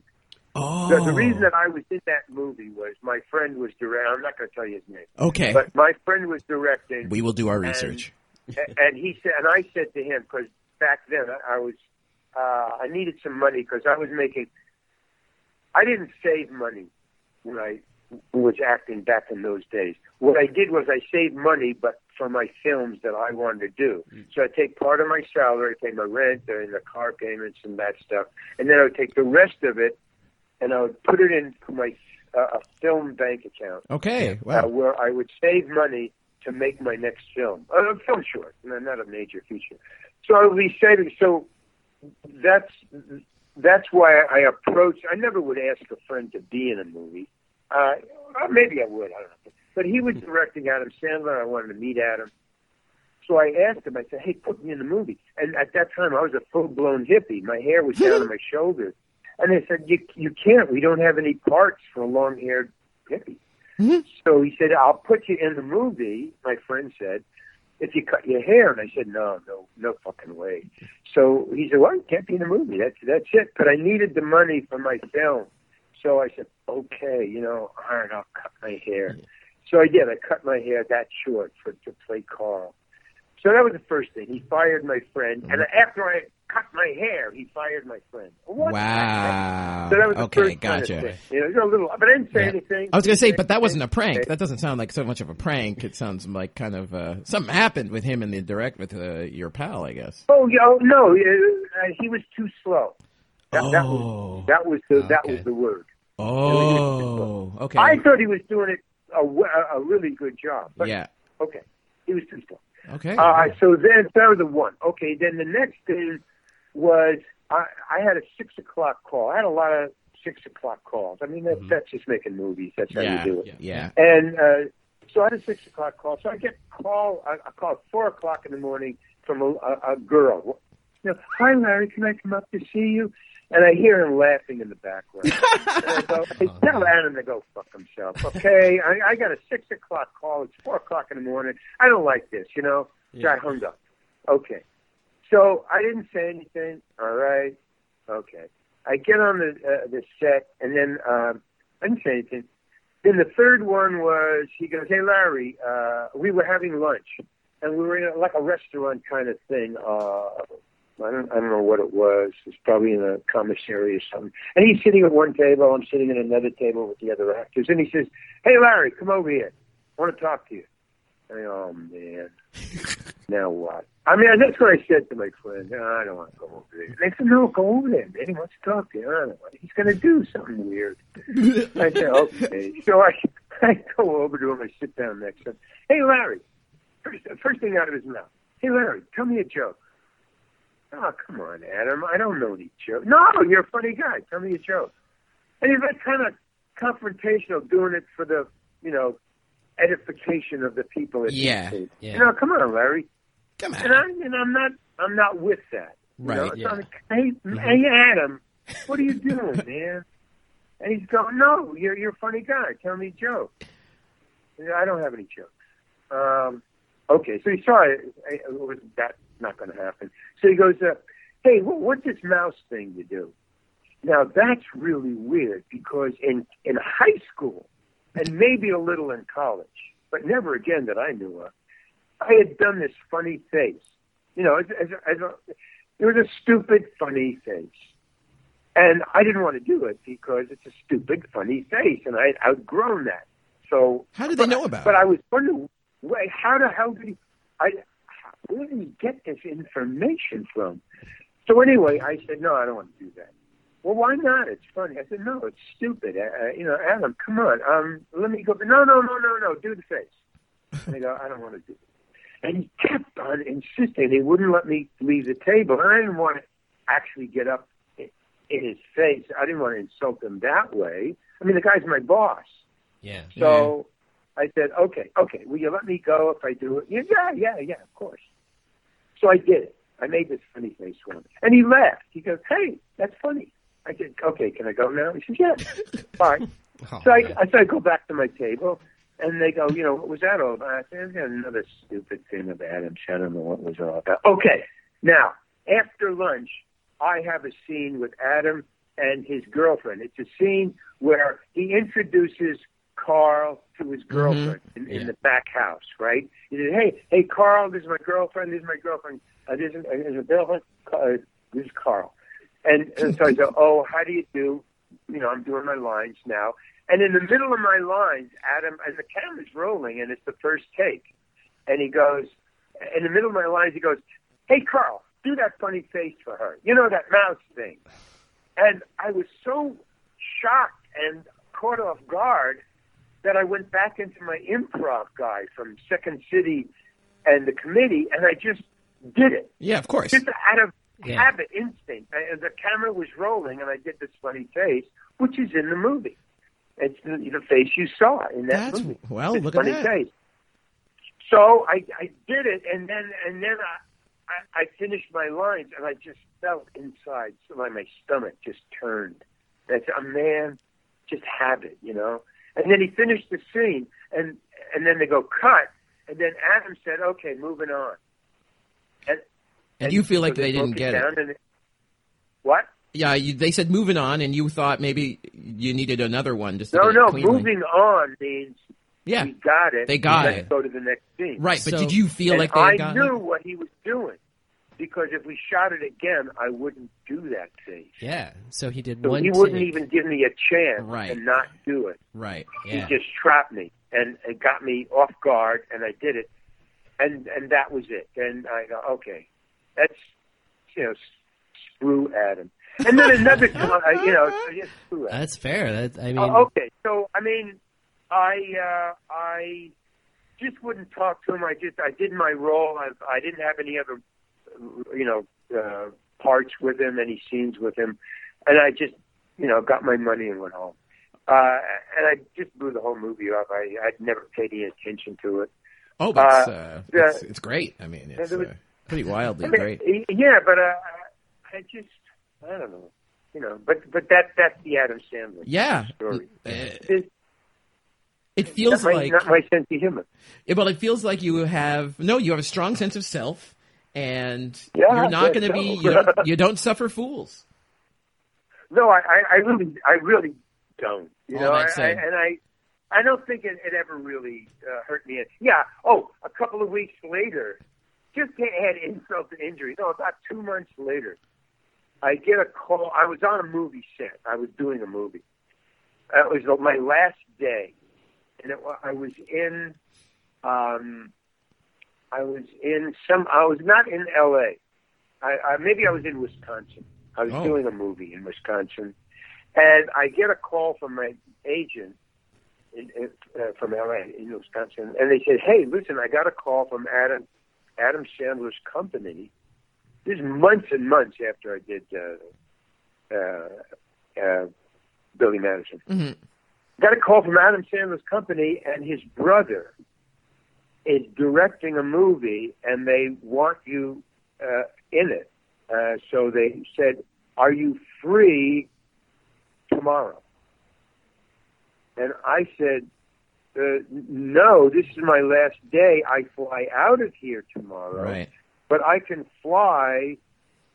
Oh, The, the reason that I was in that movie was my friend was directing. I'm not going to tell you his name, okay. but my friend was directing, we will do our research. a- and he said, and I said to him because back then I I was, uh, I needed some money because I was making. I didn't save money when I was acting back in those days. What I did was I saved money, but for my films that I wanted to do. So I take part of my salary, pay my rent and the car payments and that stuff, and then I would take the rest of it and I would put it into my uh, a film bank account Okay, uh, wow. where I would save money to make my next film, uh, a film short, no, not a major feature. So I would be saving. So that's that's why I approached. I never would ask a friend to be in a movie. Uh, maybe I would. I don't know. But he was directing Adam Sandler. I wanted to meet Adam. So I asked him. I said, "Hey, put me in the movie." And at that time, I was a full blown hippie. My hair was down to my shoulders. And they said, "You you can't. We don't have any parts for a long haired hippie." So he said, "I'll put you in the movie." My friend said, "If you cut your hair." And I said, "No, no, no fucking way." So he said, "Well, you can't be in the movie. That's that's it." But I needed the money for my film, so I said, "Okay, you know, all right, I'll cut my hair." So I did. I cut my hair that short for to play Carl. So that was the first thing. He fired my friend, and after I cut my hair, he fired my friend. What? Wow. So that was the okay, first kind of gotcha. thing. You know, a little, but I didn't say Yeah. anything. I was gonna say, but that wasn't a prank. That doesn't sound like so much of a prank. It sounds like kind of uh, something happened with him in the direct with uh, your pal, I guess. Oh, yeah, oh, no, uh, he was too slow. That, that Oh. was that was the that was the word. Oh, okay. I thought he was doing it a, a really good job. But, yeah. Okay, he was too slow. Okay. Uh, so then that was the one. Okay, then the next thing was I, I had a six o'clock call. I had a lot of six o'clock calls. I mean, that's, that's just making movies. That's how yeah. you do it. Yeah. And uh, so I had a six o'clock call. So I get a call. I, I call at four o'clock in the morning from a, a, a girl. You know, hi Larry, can I come up to see you? And I hear him laughing in the background. and I go, tell Adam to go fuck himself. Okay, I, I got a six o'clock call. It's four o'clock in the morning. I don't like this, you know. So I hung up. Okay. So I didn't say anything. All right. Okay. I get on the uh, the set, and then um, I didn't say anything. Then the third one was he goes, "Hey Larry, uh, we were having lunch, and we were in a, like a restaurant kind of thing. Uh, I don't I don't know what it was. It's probably in a commissary or something. And he's sitting at one table. I'm sitting at another table with the other actors. And he says, "Hey Larry, come over here. I want to talk to you." I go, oh man, now what? I mean, that's what I said to my friend. "No, I don't want to go over there. And they said, no, go over there, man. He wants to talk to you. I don't know. He's going to do something weird. I said, okay. So I, I go over to him. I sit down next to him. Hey, Larry. First, first thing out of his mouth. Hey, Larry, tell me a joke. Oh, come on, Adam. I don't know any joke. No, you're a funny guy. Tell me a joke. And he's like kind of confrontational, doing it for the, you know, edification of the people. At Yeah, yeah. You know, come on, Larry. Come on. And. I, and I'm not, I'm not with that. Right, know? So yeah. Like, hey, hey, Adam, what are you doing, man? And he's going, no, you're you're a funny guy. Tell me a joke. I don't have any jokes. Um, okay, so he saw it. it was that not going to happen. So he goes, uh, hey, wh- what's this mouse thing you do? Now that's really weird because in in high school and maybe a little in college, but never again that I knew of, I had done this funny face. You know, as, as, as a, it was a stupid funny face. And I didn't want to do it because it's a stupid, funny face, and I had outgrown that. So How did they know about But it? I was wondering, how the hell did he? I where did he get this information from? So anyway, I said, no, I don't want to do that. Well, why not? It's funny. I said, no, it's stupid. Uh, uh, you know, Adam, come on. Um, let me go. No, no, no, no, no. Do the face. And I go, I don't want to do it. And he kept on insisting. He wouldn't let me leave the table. And I didn't want to actually get up in his face. I didn't want to insult him that way. I mean, the guy's my boss. Yeah. So I said, okay, okay, will you let me go if I do it? Yeah, yeah, yeah, yeah, of course. So I did it. I made this funny face for him. And he laughed. He goes, hey, that's funny. I said, okay, can I go now? He says, yeah, fine. Oh, So I, man. I, so I go back to my table, and they go, you know, what was that all about? I said, "Yeah, another stupid thing. I don't know what was all about. Okay, now, after lunch, I have a scene with Adam and his girlfriend. It's a scene where he introduces Carl to his girlfriend in, in Yeah. the back house, right? He said, hey, hey, Carl, this is my girlfriend, this is my girlfriend, uh, this is, uh, this is a girlfriend, uh, this is Carl. And, and so I go, oh, how do you do? You know, I'm doing my lines now. And in the middle of my lines, Adam, and the camera's rolling, and it's the first take. And he goes, in the middle of my lines, he goes, hey, Carl, do that funny face for her. You know, that mouse thing. And I was so shocked and caught off guard that I went back into my improv guy from Second City and the committee, and I just did it Yeah, of course. just out of Yeah. habit, instinct. And the camera was rolling, and I did this funny face, which is in the movie. It's the, the face you saw in that That's movie. well. This Look at funny that. face. So I, I did it, and then and then I, I, I finished my lines, and I just felt inside, so like my stomach just turned. That's a man, just habit, you know. And then he finished the scene, and and then they go cut, and then Adam said, "Okay, moving on." And And you feel like so they didn't get it. down and what? Yeah, you, they said moving on, and you thought maybe you needed another one just to No, get no. Moving on means Yeah, we got it. They got it. Go to the next scene. right. But So- did you feel like they I had gotten knew it? what he was doing because if we shot it again, I wouldn't do that face. Yeah. So he did So one. he wouldn't take. even give me a chance Right. and not do it. Right. Yeah. He just trapped me and it got me off guard, and I did it, and and that was it. And I go, okay, that's you know, screw Adam. And then another time, I- you know, so just screw Adam. That's fair. That I mean. Oh, okay, so I mean, I uh, I just wouldn't talk to him. I just I did my role. I, I didn't have any other, you know, uh, parts with him, any scenes with him, and I just you know got my money and went home. Uh, and I just blew the whole movie off. I I'd never paid any attention to it. Oh, that's Uh, uh, it's, it's great. I mean, it's was- uh, pretty wildly I mean, great. Yeah, but uh, I just I don't know, you know. But but that that's the Adam Sandler Yeah. story. Uh, It's It feels not my, like not my sense of humor. Yeah, well, it feels like you have no. You have a strong sense of self, and Yeah, you're not going to be. You don't, you don't suffer fools. No, I, I, I really, I really don't. You Oh, know, I, I, and I, I don't think it, it ever really uh, hurt me. Yeah. Oh, a couple of weeks later, just to add insult to injury. No, about two months later, I get a call. I was on a movie set. I was doing a movie. It was my last day, and it, I was in. Um, I was in some. I was not in L.A. I, I maybe I was in Wisconsin. I was Oh. doing a movie in Wisconsin, and I get a call from my agent in, in, uh, from LA in Wisconsin, and they said, "Hey, listen, I got a call from Adam Adam Sandler's company." This is months and months after I did uh, uh, uh, Billy Madison. Mm-hmm. Got a call from Adam Sandler's company, and his brother is directing a movie, and they want you uh, in it. Uh, so they said, "Are you free tomorrow?" And I said, uh, "No, this is my last day. I fly out of here tomorrow, Right. but I can fly.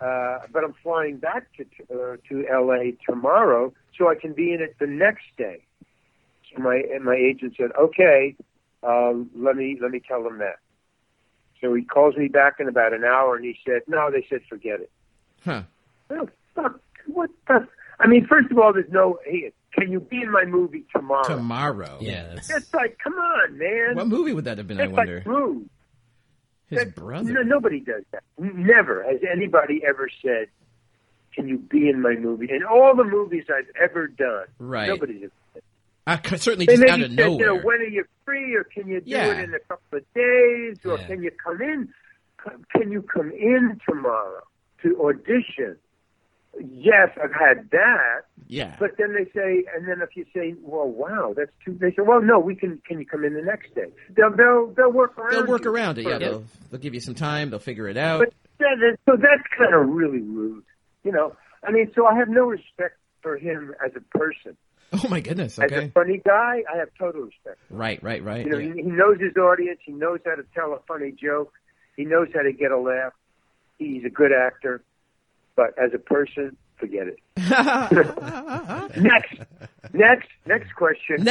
Uh, but I'm flying back to uh, to L.A. tomorrow, so I can be in it the next day." So my and my agent said, "Okay, uh, let me let me tell them that." So he calls me back in about an hour, and he said, "No, they said forget it." Huh. Oh, fuck! What the? I mean, first of all, there's no. Hey, can you be in my movie tomorrow? Tomorrow. Yeah, that's, It's like, come on, man. What movie would that have been? I That's wonder. like rude. His That- brother. No, nobody does that. Never has anybody ever said, "Can you be in my movie?" In all the movies I've ever done, Right. nobody's c- certainly just out of said, you know, nowhere. when are you free, or can you do Yeah. it in a couple of days, or Yeah. can you come in? Can you come in tomorrow to audition? Yes, I've had that, yeah. but then they say, and then if you say, "Well, wow, that's too," they say, "Well, no, we can. Can you come in the next day?" They'll they'll, they'll work around. they'll work around it. Yeah, they'll they'll give you some time. They'll figure it out. But that- so that's kind of really rude, you know. I mean, so I have no respect for him as a person. oh my goodness. As a Okay. funny guy, I have total respect. Right. Right. Right. You know, yeah. he, he knows his audience. He knows how to tell a funny joke. He knows how to get a laugh. He's a good actor. But as a person, forget it. next, next, next question.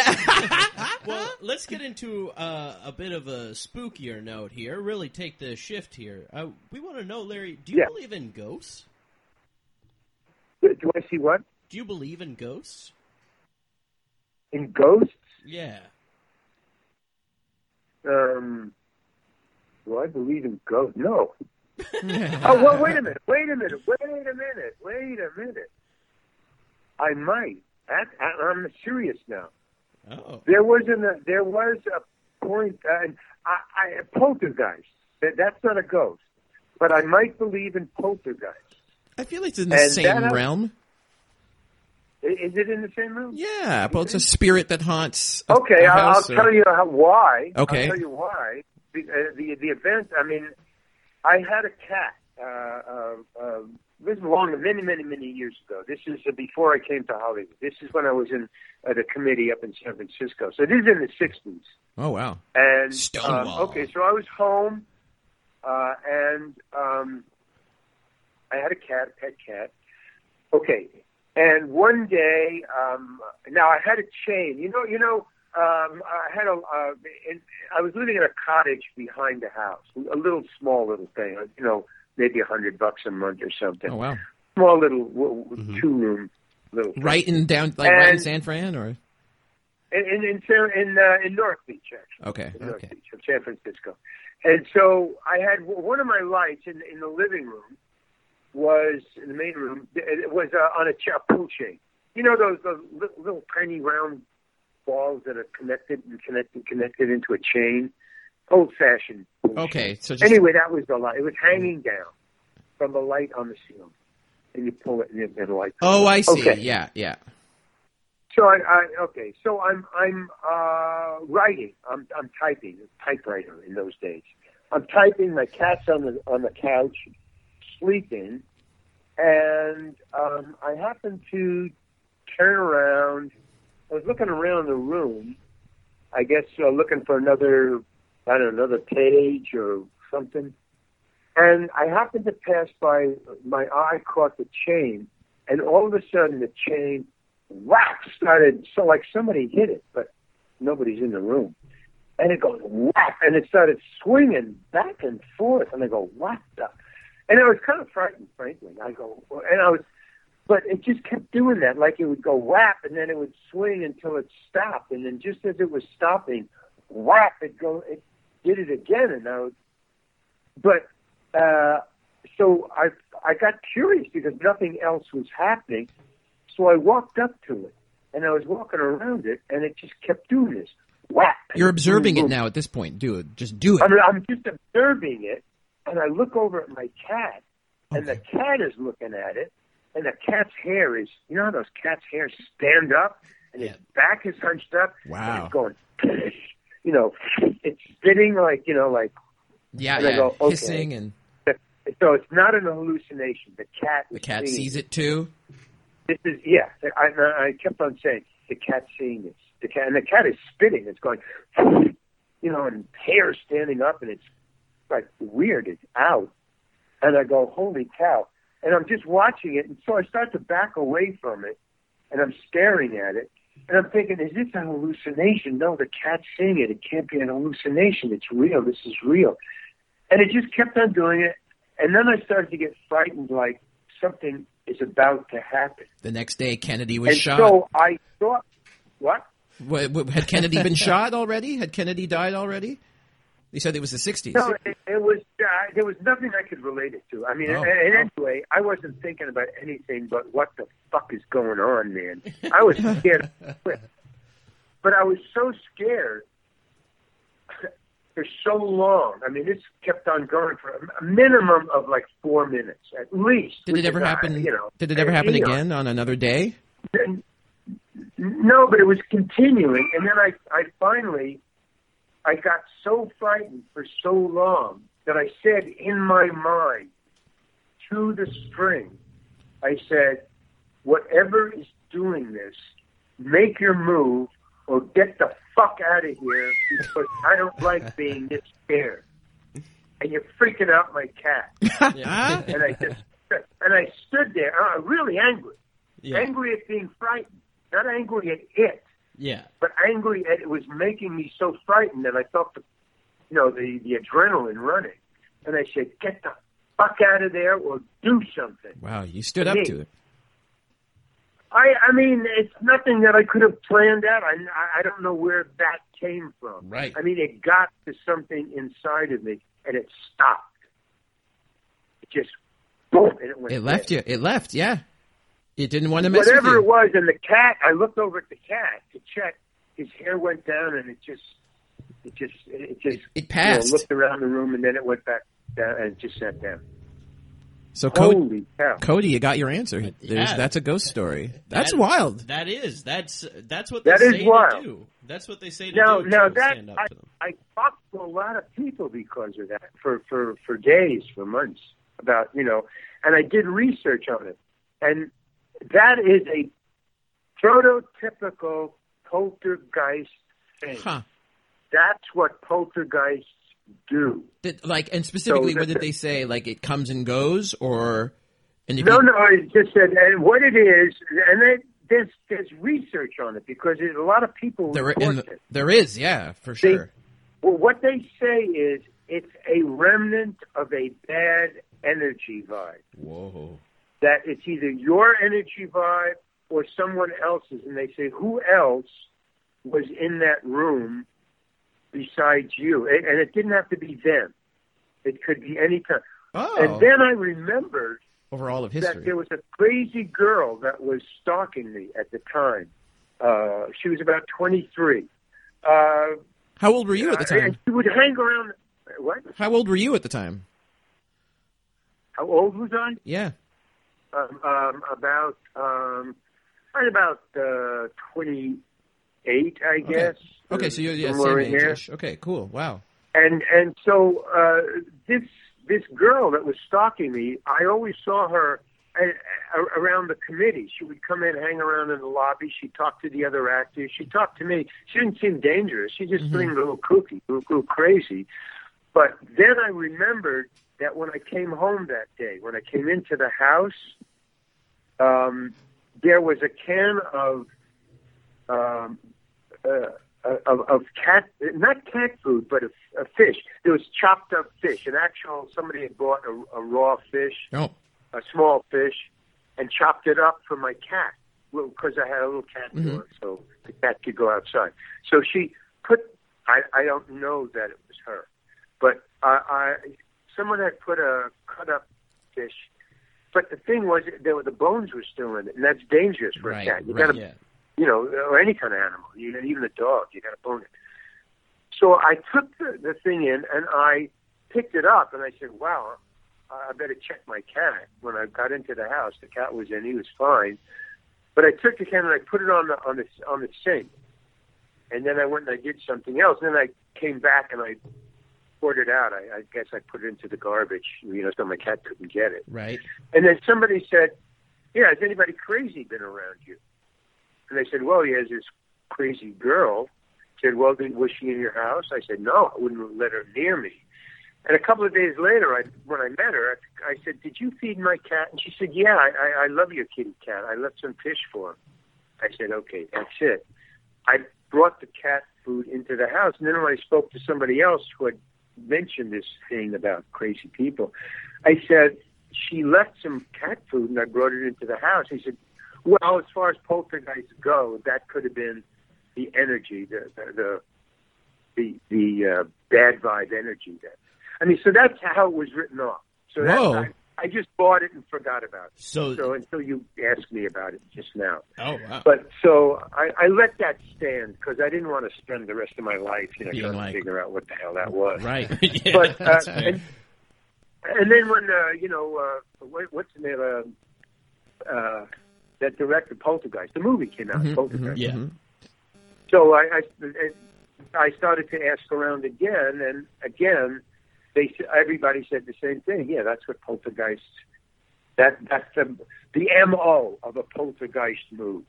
Well, let's get into uh, a bit of a spookier note here. Really take the shift here. Uh, we want to know, Larry, do you Yeah. believe in ghosts? Do I see what Do you believe in ghosts? In ghosts? Yeah. Um, do I believe in ghosts? No. oh well, wait a minute. Wait a minute. Wait a minute. Wait a minute. I might. I, I'm serious now. Oh. There was an uh, there was a point. Uh, and I, I poltergeist. That, that's not a ghost, but I might believe in poltergeist. I feel like it's in the And same realm. Is it in the same room? Yeah. Well, it's a spirit that haunts. A, Okay, a I'll, I'll or- tell you how, why. Okay. I'll tell you why. The, uh, the the event. I mean, I had a cat. Uh, uh, uh, this is long, many, many, many years ago. This is uh, before I came to Hollywood. This is when I was in uh, the committee up in San Francisco. So this is in the '60s. Oh wow. And Stonewall. Um, okay, so I was home, uh, and um, I had a cat, a pet cat. Okay, and one day, um, now I had a chain. You know, you know, um, I had a. Uh, in, I was living in a cottage behind the house, a little small little thing. uh, You know, maybe a hundred bucks a month or something. Oh wow. Small little w- w- two room little. thing. Right in down like right in San Fran or in in in in, uh, in North Beach actually. okay in North okay. Beach of San Francisco. And so I had one of my lights in in the living room was in the main room. It was uh, on a, ch- a pool chain. You know those those little, little tiny round balls that are connected and connected connected into a chain. Old fashioned. Okay, so just Anyway, that was the light. It was hanging down from the light on the ceiling, and you pull it and the- and the light. Oh, I see. Okay. Yeah, yeah. So I, I okay. So I'm I'm uh, writing. I'm I'm typing. Typewriter in those days. I'm typing. My cat's on the on the couch, sleeping, and um, I happen to turn around. I was looking around the room. I guess uh, looking for another, I don't know, another page or something. And I happened to pass by. My eye caught the chain, and all of a sudden the chain whack started so like somebody hit it, but nobody's in the room. And it goes whack, and it started swinging back and forth, and I go, what the? And I was kind of frightened, frankly. I go, and I was, but it just kept doing that, like it would go whap, and then it would swing until it stopped, and then just as it was stopping, whap, it go, it did it again, and I was, but uh, so I I got curious because nothing else was happening. So I walked up to it and I was walking around it, and it just kept doing this. Whack. You're observing it now at this point. Do it. Just do it. I'm, I'm just observing it, and I look over at my cat, and the cat is looking at it, and the cat's hair is, you know how those cat's hair stand up, and its back is hunched up, and Wow. it's going, you know, it's spitting like, you know, like, Yeah, and I yeah. go, okay. Hissing and so it's not an hallucination. The cat, the cat seeing sees it too. This is yeah. I, I kept on saying the cat seeing this. The cat and the cat is spitting. It's going, you know, and hair standing up, and it's like weirded out. And I go, holy cow! And I'm just watching it, and so I start to back away from it, and I'm staring at it, and I'm thinking, is this a hallucination? No, the cat's seeing it. It can't be an hallucination. It's real. This is real. And it just kept on doing it, and then I started to get frightened, like something is about to happen. The next day, Kennedy was and shot. so I thought, what? Wha- wha- had Kennedy been shot already? Had Kennedy died already? They said it was the 60s. No, it, it was uh, there was nothing I could relate it to. I mean, Oh. and, and anyway, I wasn't thinking about anything but what the fuck is going on, man. I was scared, but I was so scared for so long. I mean, this kept on going for a minimum of like four minutes at least. Did it ever happen? You know, did it ever happen you know, again on another day? no, but it was continuing, and then I, I finally, I got so frightened for so long that I said in my mind to the string, I said, whatever is doing this, make your move or get the fuck out of here because I don't like being this scared. And you're freaking out my cat. And I just, and I stood there, uh, really angry Yeah. angry at being frightened, not angry at it, Yeah. but angry at it was making me so frightened that I felt the, you know, the the adrenaline running, and I said, "Get the fuck out of there or do something." Wow, you stood up Me. to it. I I mean, it's nothing that I could have planned out. I I- I don't know where that came from. Right. I mean, it got to something inside of me, and it stopped. It just boom, and it went. It left dead. you. It left. Yeah. It didn't want to mess whatever with it you. was, and the cat. I looked over at the cat to check. His hair went down, and it just, it just, it just, It- it you know, passed. looked around the room, and then it went back down and just sat down. So Cody, Cody, you got your answer. Yeah. That's a ghost story. That's That- wild. That is. That's that's what they That is say wild. to do. That's what they say to Now, do. now that stand up I, to them. I talked to a lot of people because of that for for for days, for months about you know, and I did research on it, and that is a prototypical poltergeist thing. Huh. That's what poltergeists do. Like, and specifically, So what did they say? Like, it comes and goes, or and No, you, no, it just said, and what it is, and it, there's there's research on it because it, a lot of people there the, there is, yeah, for They- sure. Well, what they say is it's a remnant of a bad energy vibe. Whoa. That it's either your energy vibe or someone else's, and they say who else was in that room besides you, and, and it didn't have to be them. It could be any time. Oh, And then I remembered over all of history that there was a crazy girl that was stalking me at the time. Uh, she was about 23. Uh, How old were you at the and time? she would hang around. What? How old were you at the time? How old was I? Yeah. Um, um, about um, right about uh, 28, I guess. Okay, so you're yeah, same in there. age. Okay, cool. Wow. And and so uh, this this girl that was stalking me, I always saw her a- a- around the committee. She would come in, hang around in the lobby. She'd talk to the other actors. She talked to me. She didn't seem dangerous. She just seemed a little kooky, a little, little crazy. But then I remembered that when I came home that day, when I came into the house, um, there was a can of um, uh, of, of cat, not cat food, but a, a fish. There was chopped up fish. An actual somebody had bought a, a raw fish, Oh, a small fish, and chopped it up for my cat because I had a little cat door, so the cat could go outside. So she put. I, I don't know that it was her, but I, I someone had put a cut up fish. But the thing was, there were the bones were still in it, and that's dangerous for Right, a cat. You right. gotta Yeah. you know, or any kind of animal, even even a dog, you got to bone it. So I took the, the thing in and I picked it up and I said, "Wow, I better check my cat." When I got into the house, the cat was in; he was fine. But I took the can and I put it on the on the on the sink, and then I went and I did something else. And then I came back and I poured it out. I, I guess I put it into the garbage, you know, so my cat couldn't get it. Right. And then somebody said, "Yeah, has anybody crazy been around you?" And I said, "Well, he has this crazy girl." Said, "Well, did, was she in your house?" I said, "No, I wouldn't let her near me." And a couple of days later, I, when I met her, I, I said, "Did you feed my cat?" And she said, "Yeah, I, I, I love your kitty cat. I left some fish for him." I said, "Okay, that's it." I brought the cat food into the house, and then when I spoke to somebody else who had mentioned this thing about crazy people, I said, "She left some cat food, and I brought it into the house." He said, "Well, as far as poltergeists go, that could have been the energy, the the the the, the uh, bad vibe energy that." I mean, so that's how it was written off. So that's, Whoa. I just bought it and forgot about it. So- so until you asked me about it just now. Oh wow. But so I, I let that stand because I didn't want to spend the rest of my life, you know, Being trying like- to figure out what the hell that was. right. yeah, But uh, and, and then when uh, you know uh, what, what's the name? Uh, uh, that director Poltergeist, the movie came out. Poltergeist. yeah. Mhm. So I, I I started to ask around again, and again, they everybody said the same thing. Yeah, that's what poltergeist. That that's the the mo of a poltergeist move.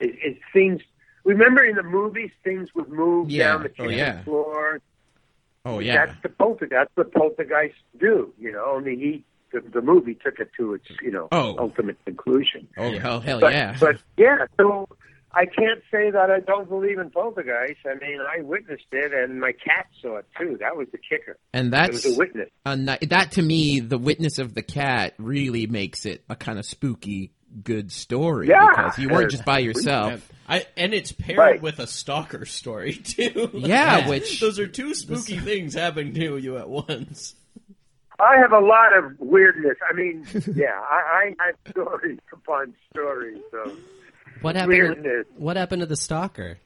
It, it things. Remember in the movies, things would move Yeah. down the Oh, kitchen yeah. floor. Oh yeah. That's the poltergeist. That's what poltergeists do. You know, only he the, the movie took it to its you know Oh. ultimate conclusion. Oh hell, hell But, yeah. but yeah, so I can't say that I don't believe in poltergeist. I mean, I witnessed it, and my cat saw it too. That was the kicker. and It that's was a witness. a that to me, the witness of the cat really makes it a kind of spooky, good story Yeah. because you weren't just by yourself. I, and it's paired Right. with a stalker story too. Yeah, Like, which- those are two spooky things happening to you at once. I have a lot of weirdness. I mean, yeah, I, I have stories upon stories. So What happened? To, what happened to the stalker?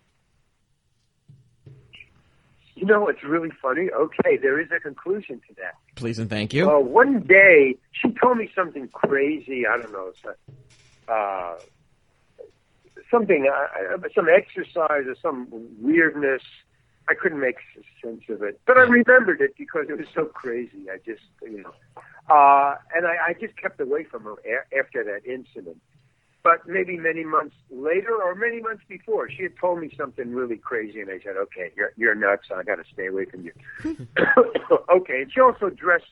You know, it's really funny. Okay, there is a conclusion to that. Please and thank you. Uh, one day, she told me something crazy. I don't know, so- uh, something, uh, uh, some exercise or some weirdness. I couldn't make sense of it, but I remembered it because it was so crazy. I just, you know, uh, and I, I just kept away from her a- after that incident. But maybe many months later, or many months before, she had told me something really crazy, and I said, "Okay, you're you're nuts. I got to stay away from you." okay, and she also dressed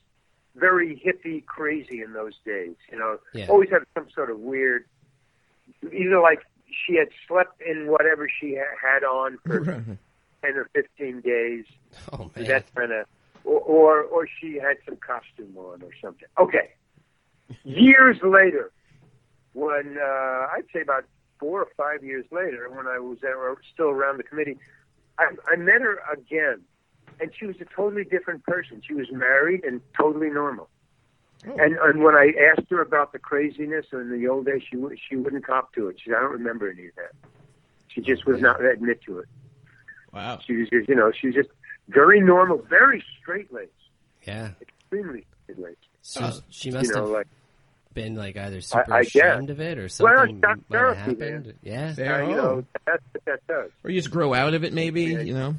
very hippie, crazy in those days. You know, Yeah. always had some sort of weird, either like she had slept in whatever she had on for ten or fifteen days. Oh man. That kind of, or, or or she had some costume on or something. Okay. Years later, when uh, I'd say about four or five years later, when I was still around the committee, I, I met her again, and she was a totally different person. She was married and totally normal. And and when I asked her about the craziness in the old days, she she wouldn't cop to it. She said, I don't remember any of that. She just would not admit to it. Wow. She was just, you know, she was just very normal, very straight laced, yeah. extremely straight laced. So she must You know, have like been like either super I guess. ashamed of it or something shock might have therapy, man. happened. Yeah. There, uh, you know, that's what that does. or you just grow out of it, maybe. You know.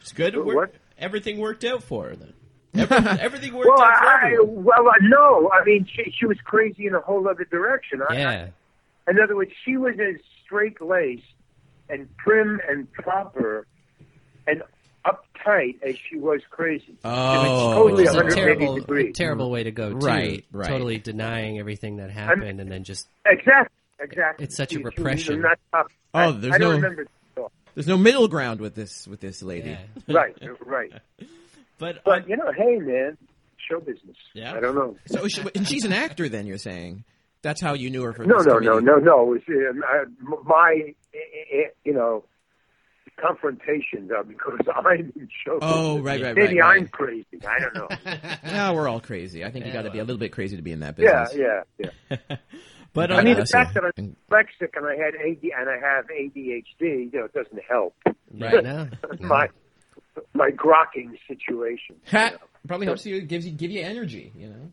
It's good. It What? worked- Everything worked out for her then. Every, everything worked Well, out for I, everyone. well, uh, no, I mean, she, she was crazy in a whole other direction. I, Yeah. in other words, she was as straight laced and prim and proper and uptight as she was crazy. Oh, totally Which is a 180 terrible, a degrees. terrible way to go. Too. Right, right. Totally denying everything that happened, and then just Exactly, exactly. It's such a She- she repression. Not up. Oh, there's I don't no- remember. the thought. There's no middle ground with this with this lady. yeah. Right, right. But, But um, you know, hey, man, show business. Yeah. I don't know. So she, and she's an actor. Then you're saying that's how you knew her for No, this no, no, committee. no, no. It um, uh, my, eh, eh, you know, confrontations are because I'm in show Oh, right, right, Maybe right, I'm right. crazy. I don't know. Yeah, we're all crazy. I think you got to be a little bit crazy to be in that business. yeah, yeah. But I mean, the- the fact that I'm dyslexic and I had AD and I have ADHD, you know, it doesn't help Right now. my my grokking situation. Ha! Probably helps you, gives you, give you energy. You know.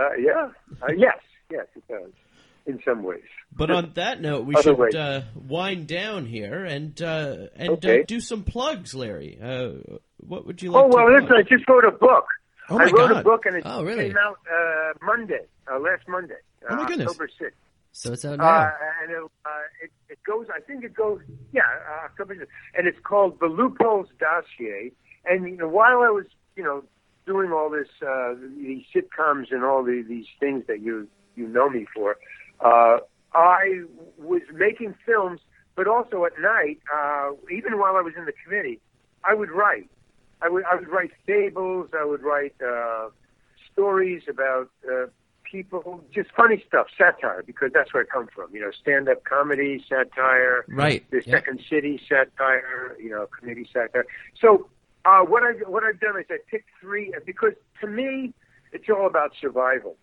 Uh, yeah, uh, yes, yes, it does in some ways. But on that note, we Other should uh, wind down here and uh, and Okay. uh, do some plugs, Larry. Uh, what would you like? Oh well, listen, plug? I just wrote a book. Oh I wrote God. a book and it Oh, really? came out uh, Monday, uh, last Monday, Oh, my uh, goodness. October sixth. So it's out now. Uh, and it, uh, it, it goes, I think it goes, yeah, uh, October 6th. and it's called The Loopholes Dossier. And you know, while I was, you know, doing all this, uh, these sitcoms and all the, these things that you you know me for, uh, I was making films, but also at night, uh, even while I was in the committee, I would write. I would I would write fables. I would write uh, stories about uh, people, just funny stuff, satire, because that's where I come from. You know, stand-up comedy, satire, Right. the Yeah. Second City satire, you know, comedy satire. So uh, what I what I've done is I picked three because to me it's all about survival.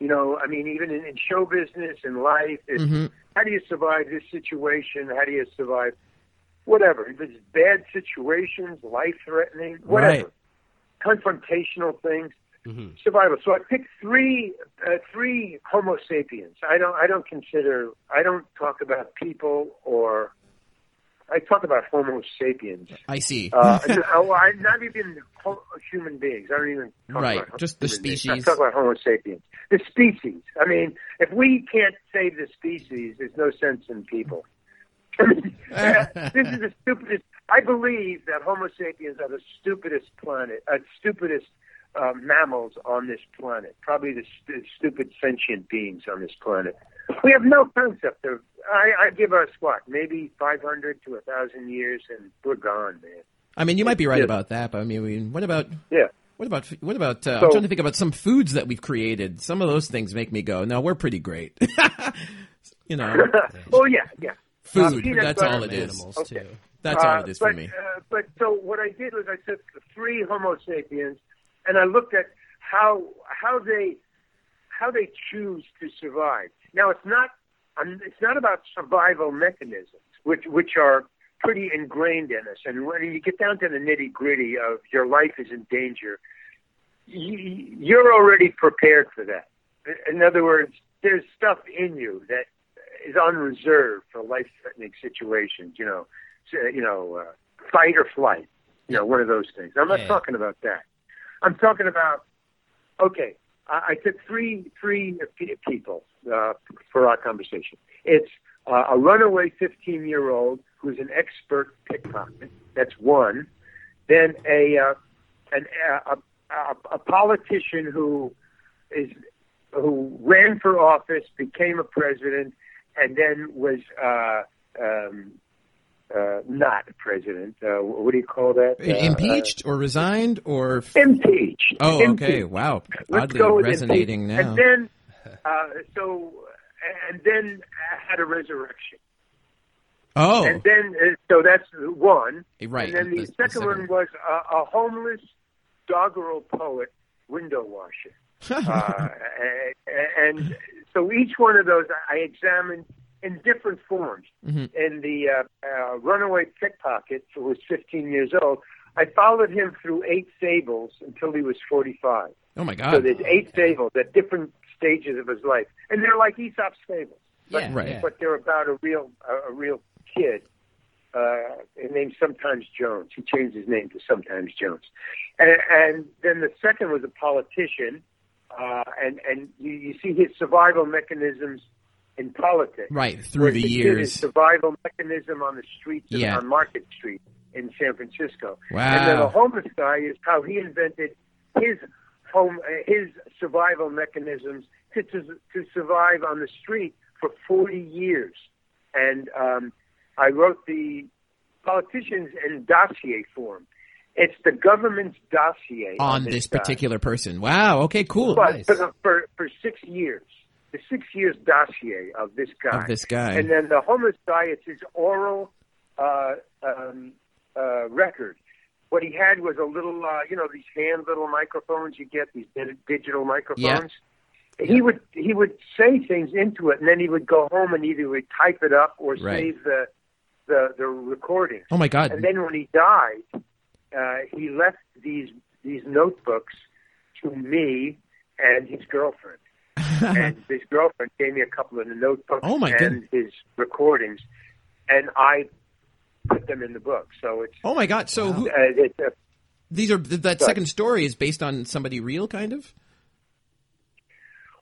You know, I mean, even in, in show business and life, it's, Mhm. how do you survive this situation? How do you survive whatever? If it's bad situations, life threatening, whatever, confrontational things survival. So I picked three uh, three Homo sapiens. I don't I don't consider I don't talk about people or I talk about Homo sapiens. I see. Uh, oh, I, not even human beings. I don't even Right, just the human beings. species. I talk about Homo sapiens. The species. I mean, if we can't save the species, there's no sense in people. this is the stupidest. I believe that Homo sapiens are the stupidest planet, uh, stupidest uh, mammals on this planet. Probably the st- stupid sentient beings on this planet. We have no concept of. I, I give us what, maybe 500 to a thousand years, and we're gone, man. I mean, you might be right Yeah. about that, but I mean, what about Yeah. what about what about? Uh, I'm trying to think about some foods that we've created. Some of those things make me go, "No, we're pretty great." you know, oh yeah, yeah. food. peanut That's all it is. Animals Okay. too. That's all Uh, it is but, for me. Uh, but so what I did was I took the three Homo sapiens and I looked at how how they how they choose to survive. Now it's not um, it's not about survival mechanisms, which which are pretty ingrained in us. And when you get down to the nitty gritty of your life is in danger, you, you're already prepared for that. In other words, there's stuff in you that is on reserve for life-threatening situations. You know, you know, uh, fight or flight. You know, one of those things. I'm not Yeah. talking about that. I'm talking about. Okay, I, I took three three people uh, for our conversation. It's uh, a runaway 15 year old who's an expert pickpocket. That's one. Then a uh, an a, a, a politician who is who ran for office, became a president, and then was uh, um, uh, not a president. Uh, what do you call that? Uh, Impeached or resigned or? impeached. Oh, Impeached. okay. Wow. Let's Oddly resonating impeached. now. And then, uh, so, and then had a resurrection. oh, And then, uh, so that's one. Right, And then the, the- the second, second one was a, a homeless doggerel poet window washer. uh, and, and so each one of those I examined in different forms. Mhm. In the uh, uh, runaway pickpocket, who was 15 years old, I followed him through eight fables until he was 45. oh my God! So there's eight fables at different stages of his life, and they're like Aesop's fables, but, Yeah, Right. but they're about a real a, a real kid. Uh, his name's Sometimes Jones. He changed his name to Sometimes Jones, and, and then the second was a politician, uh, and and you, you see his survival mechanisms in politics. Right through the His years. survival mechanism on the streets Yeah. on Market Street in San Francisco. Wow. And then the homeless guy is how he invented his home, uh, his survival mechanisms to, to to survive on the street for 40 years. And um, I wrote the politicians in dossier form. It's the government's dossier on this guy. particular person. Wow. Okay. Cool. But Nice. for, for for six years, the six years dossier of this guy. Of this guy. And then the homeless guy, it's his oral uh, um, uh, record. What he had was a little, uh, you know, these hand little microphones you get, these digital microphones. he would he would say things into it, and then he would go home and either would type it up or Right. save the the the recording. Oh my God. And then when he died, uh, he left these these notebooks to me and his girlfriend. and his girlfriend gave me a couple of the notebooks Oh, my and his recordings, and I put them in the book. So it's oh my God. So who, uh, it's a these are that Good. second story is based on somebody real, kind of.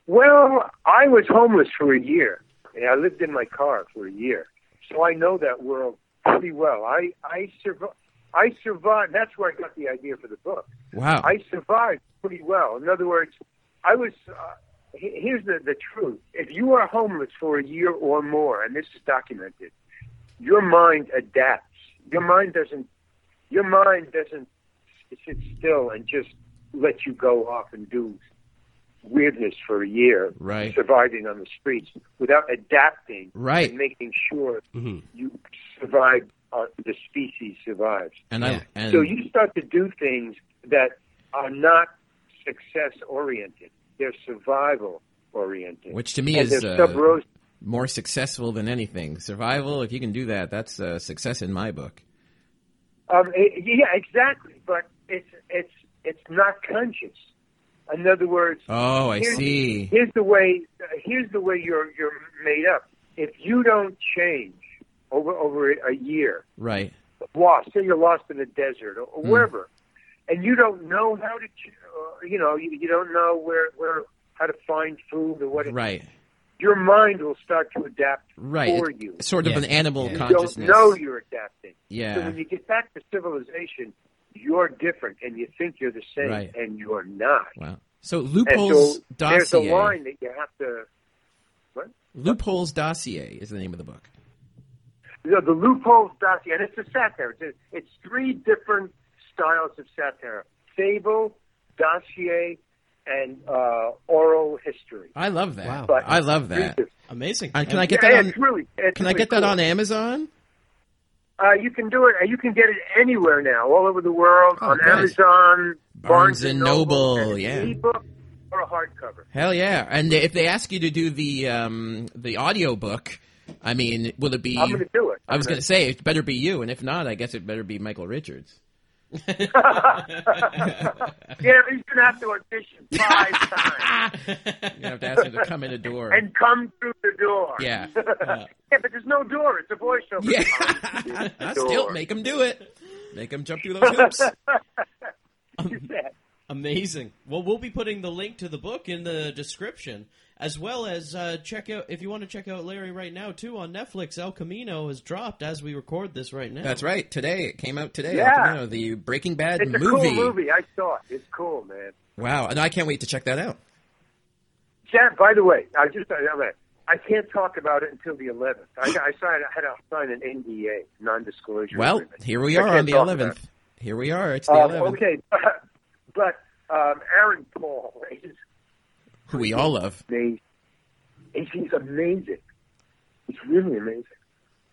Well, I was homeless for a year. And I lived in my car for a year, so I know that world pretty well. I I survived. I survived. That's where I got the idea for the book. Wow. I survived pretty well. In other words, I was. Uh, here's the the truth: if you are homeless for a year or more, and this is documented, your mind adapts. Your mind doesn't. Your mind doesn't sit still and just let you go off and do weirdness for a year, Right. surviving on the streets without adapting Right. and making sure Mhm. you survive. Uh, the species survives. and I and So you start to do things that are not success oriented; they're survival oriented. which to me and is they're uh, sub rosa. More successful than anything. Survival. If you can do that, that's uh, success in my book. Um, it- yeah, exactly. But it's it's it's not conscious. In other words, Oh, I here's, see. Here's the way. Here's the way you're you're made up. If you don't change over over a year, Right. lost, say you're lost in the desert or, Hmm. wherever, and you don't know how to, uh, you know, you, you don't know where where how to find food or what. it- Right. Your mind will start to adapt Right. for It's you. Sort of Yeah. an animal You You consciousness. don't know you're adapting. Yeah. So when you get back to civilization, you're different, and you think you're the same, Right. and you're not. Wow. So loopholes so there's a line that you have to. What? Loopholes dossier is the name of the book. You know, the loopholes dossier, and it's a satire. It's, a, it's three different styles of satire: fable, dossier, and uh, oral history. I love that. Wow. But I love that. different- Amazing. And can I get yeah, that on? it's really. It's Can I really get that on Amazon? Uh, you can do it. You can get it anywhere now, all over the world, Oh, on great. Amazon, Barnes and Noble, and yeah. an ebook or a hardcover. Hell yeah! And if they ask you to do the um, the audio book, I mean, will it be? I'm going to do it. I was I'm going to say it better be you, and if not, I guess it better be Michael Richards. yeah, he's going to have to audition five times You have to ask him to come in the door. and come through the door. Yeah. yeah, but there's no door. It's a voiceover. yeah, The still make him do it. Make him jump through those hoops. Amazing. Well, we'll be putting the link to the book in the description, as well as uh, check out if you want to check out Larry right now too on Netflix. El Camino has dropped as we record this right now. That's right. Today it came out today. Yeah. El Camino, the Breaking Bad It's a movie. cool movie. I saw it. It's cool, man. Wow, and I can't wait to check that out. Jack, by the way, I just I, I can't talk about it until the 11th. I, I signed. I had to sign an NDA, non-disclosure. Well, agreement. here we are on the 11th. Here we are. It's the Um, 11th. okay, but, but um, Aaron Paul is Who we all love. amazing. He's, he's amazing. He's really amazing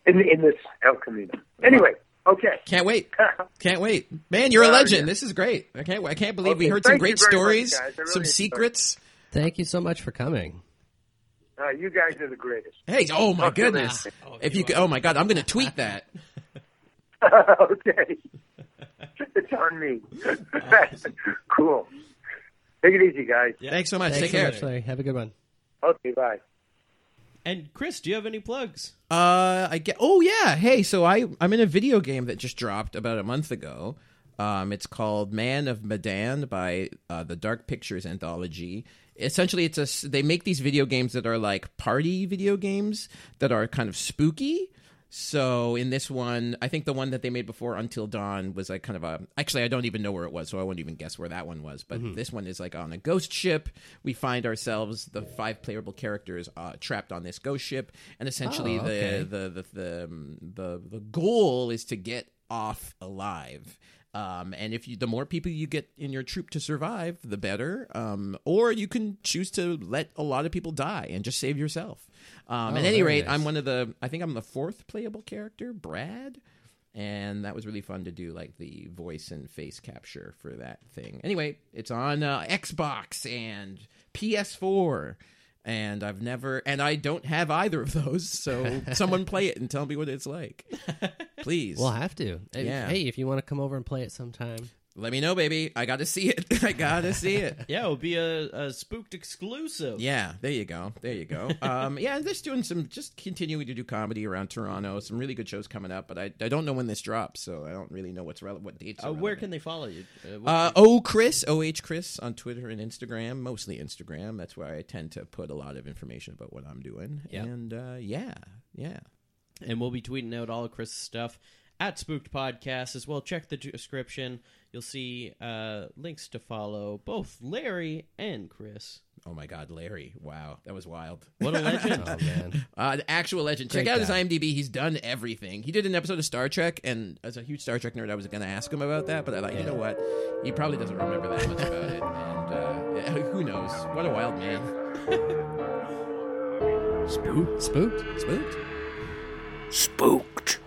in in this El Camino. Anyway, okay. Can't wait. Can't wait. Man, you're a Oh, legend. yeah. This is great. I can't I can't believe we heard some great you much, stories, really some enjoyed it. secrets. Thank you so much for coming. Uh, you guys are the greatest. Hey, oh my Talk goodness. Oh, If you you could, oh my god, I'm going to tweet that. okay. it's on me. cool. Take it easy, guys. Yeah. Thanks so much. Thanks Take so care. much, Larry. Have a good one. Okay, bye. And Chris, do you have any plugs? Uh, I get. Oh yeah. Hey, so I I'm in a video game that just dropped about a month ago. Um, it's called Man of Medan by uh, the Dark Pictures anthology. Essentially, it's a they make these video games that are like party video games that are kind of spooky. So in this one, I think the one that they made before Until Dawn was like kind of a. Actually, I don't even know where it was, so I won't even guess where that one was. But this one is like on a ghost ship. We find ourselves the five playable characters uh, trapped on this ghost ship, and essentially Oh, okay. the the the the, um, the the goal is to get off alive. Um, and if you, the more people you get in your troop to survive, the better. Um, or you can choose to let a lot of people die and just save yourself. Um, Oh, at any rate, nice. I'm one of the. I think I'm the fourth playable character, Brad. and that was really fun to do like the voice and face capture for that thing. Anyway, it's on uh, Xbox and PS4 and I've never and I don't have either of those. So someone play it and tell me what it's like. Please. We'll have to. Hey, Yeah. Hey, if you want to come over and play it sometime. Let me know, baby. I got to see it. I got to see it. Yeah, it'll be a, a spooked exclusive. Yeah, there you go. There you go. Um, yeah, just doing some, just continuing to do comedy around Toronto. Some really good shows coming up, but I, I don't know when this drops, so I don't really know what's relevant, what dates. Uh, where can they follow you? Uh, Uh, oh, Chris, OH Chris on Twitter and Instagram, mostly Instagram. That's where I tend to put a lot of information about what I'm doing. Yep. And uh, yeah, yeah. and we'll be tweeting out all of Chris's stuff at Spooked Podcast as well. Check the description. You'll see uh, links to follow both Larry and Chris. Oh my God, Larry! Wow, that was wild. What a legend! Oh man. Uh, the actual legend. Check Great out his. IMDb. He's done everything. He did an episode of Star Trek, and as a huge Star Trek nerd, I was going to ask him about that, but I thought, you know what? He probably doesn't remember that much about it, and uh, who knows? What a wild man. Spooked. Spooked. Spooked. Spooked.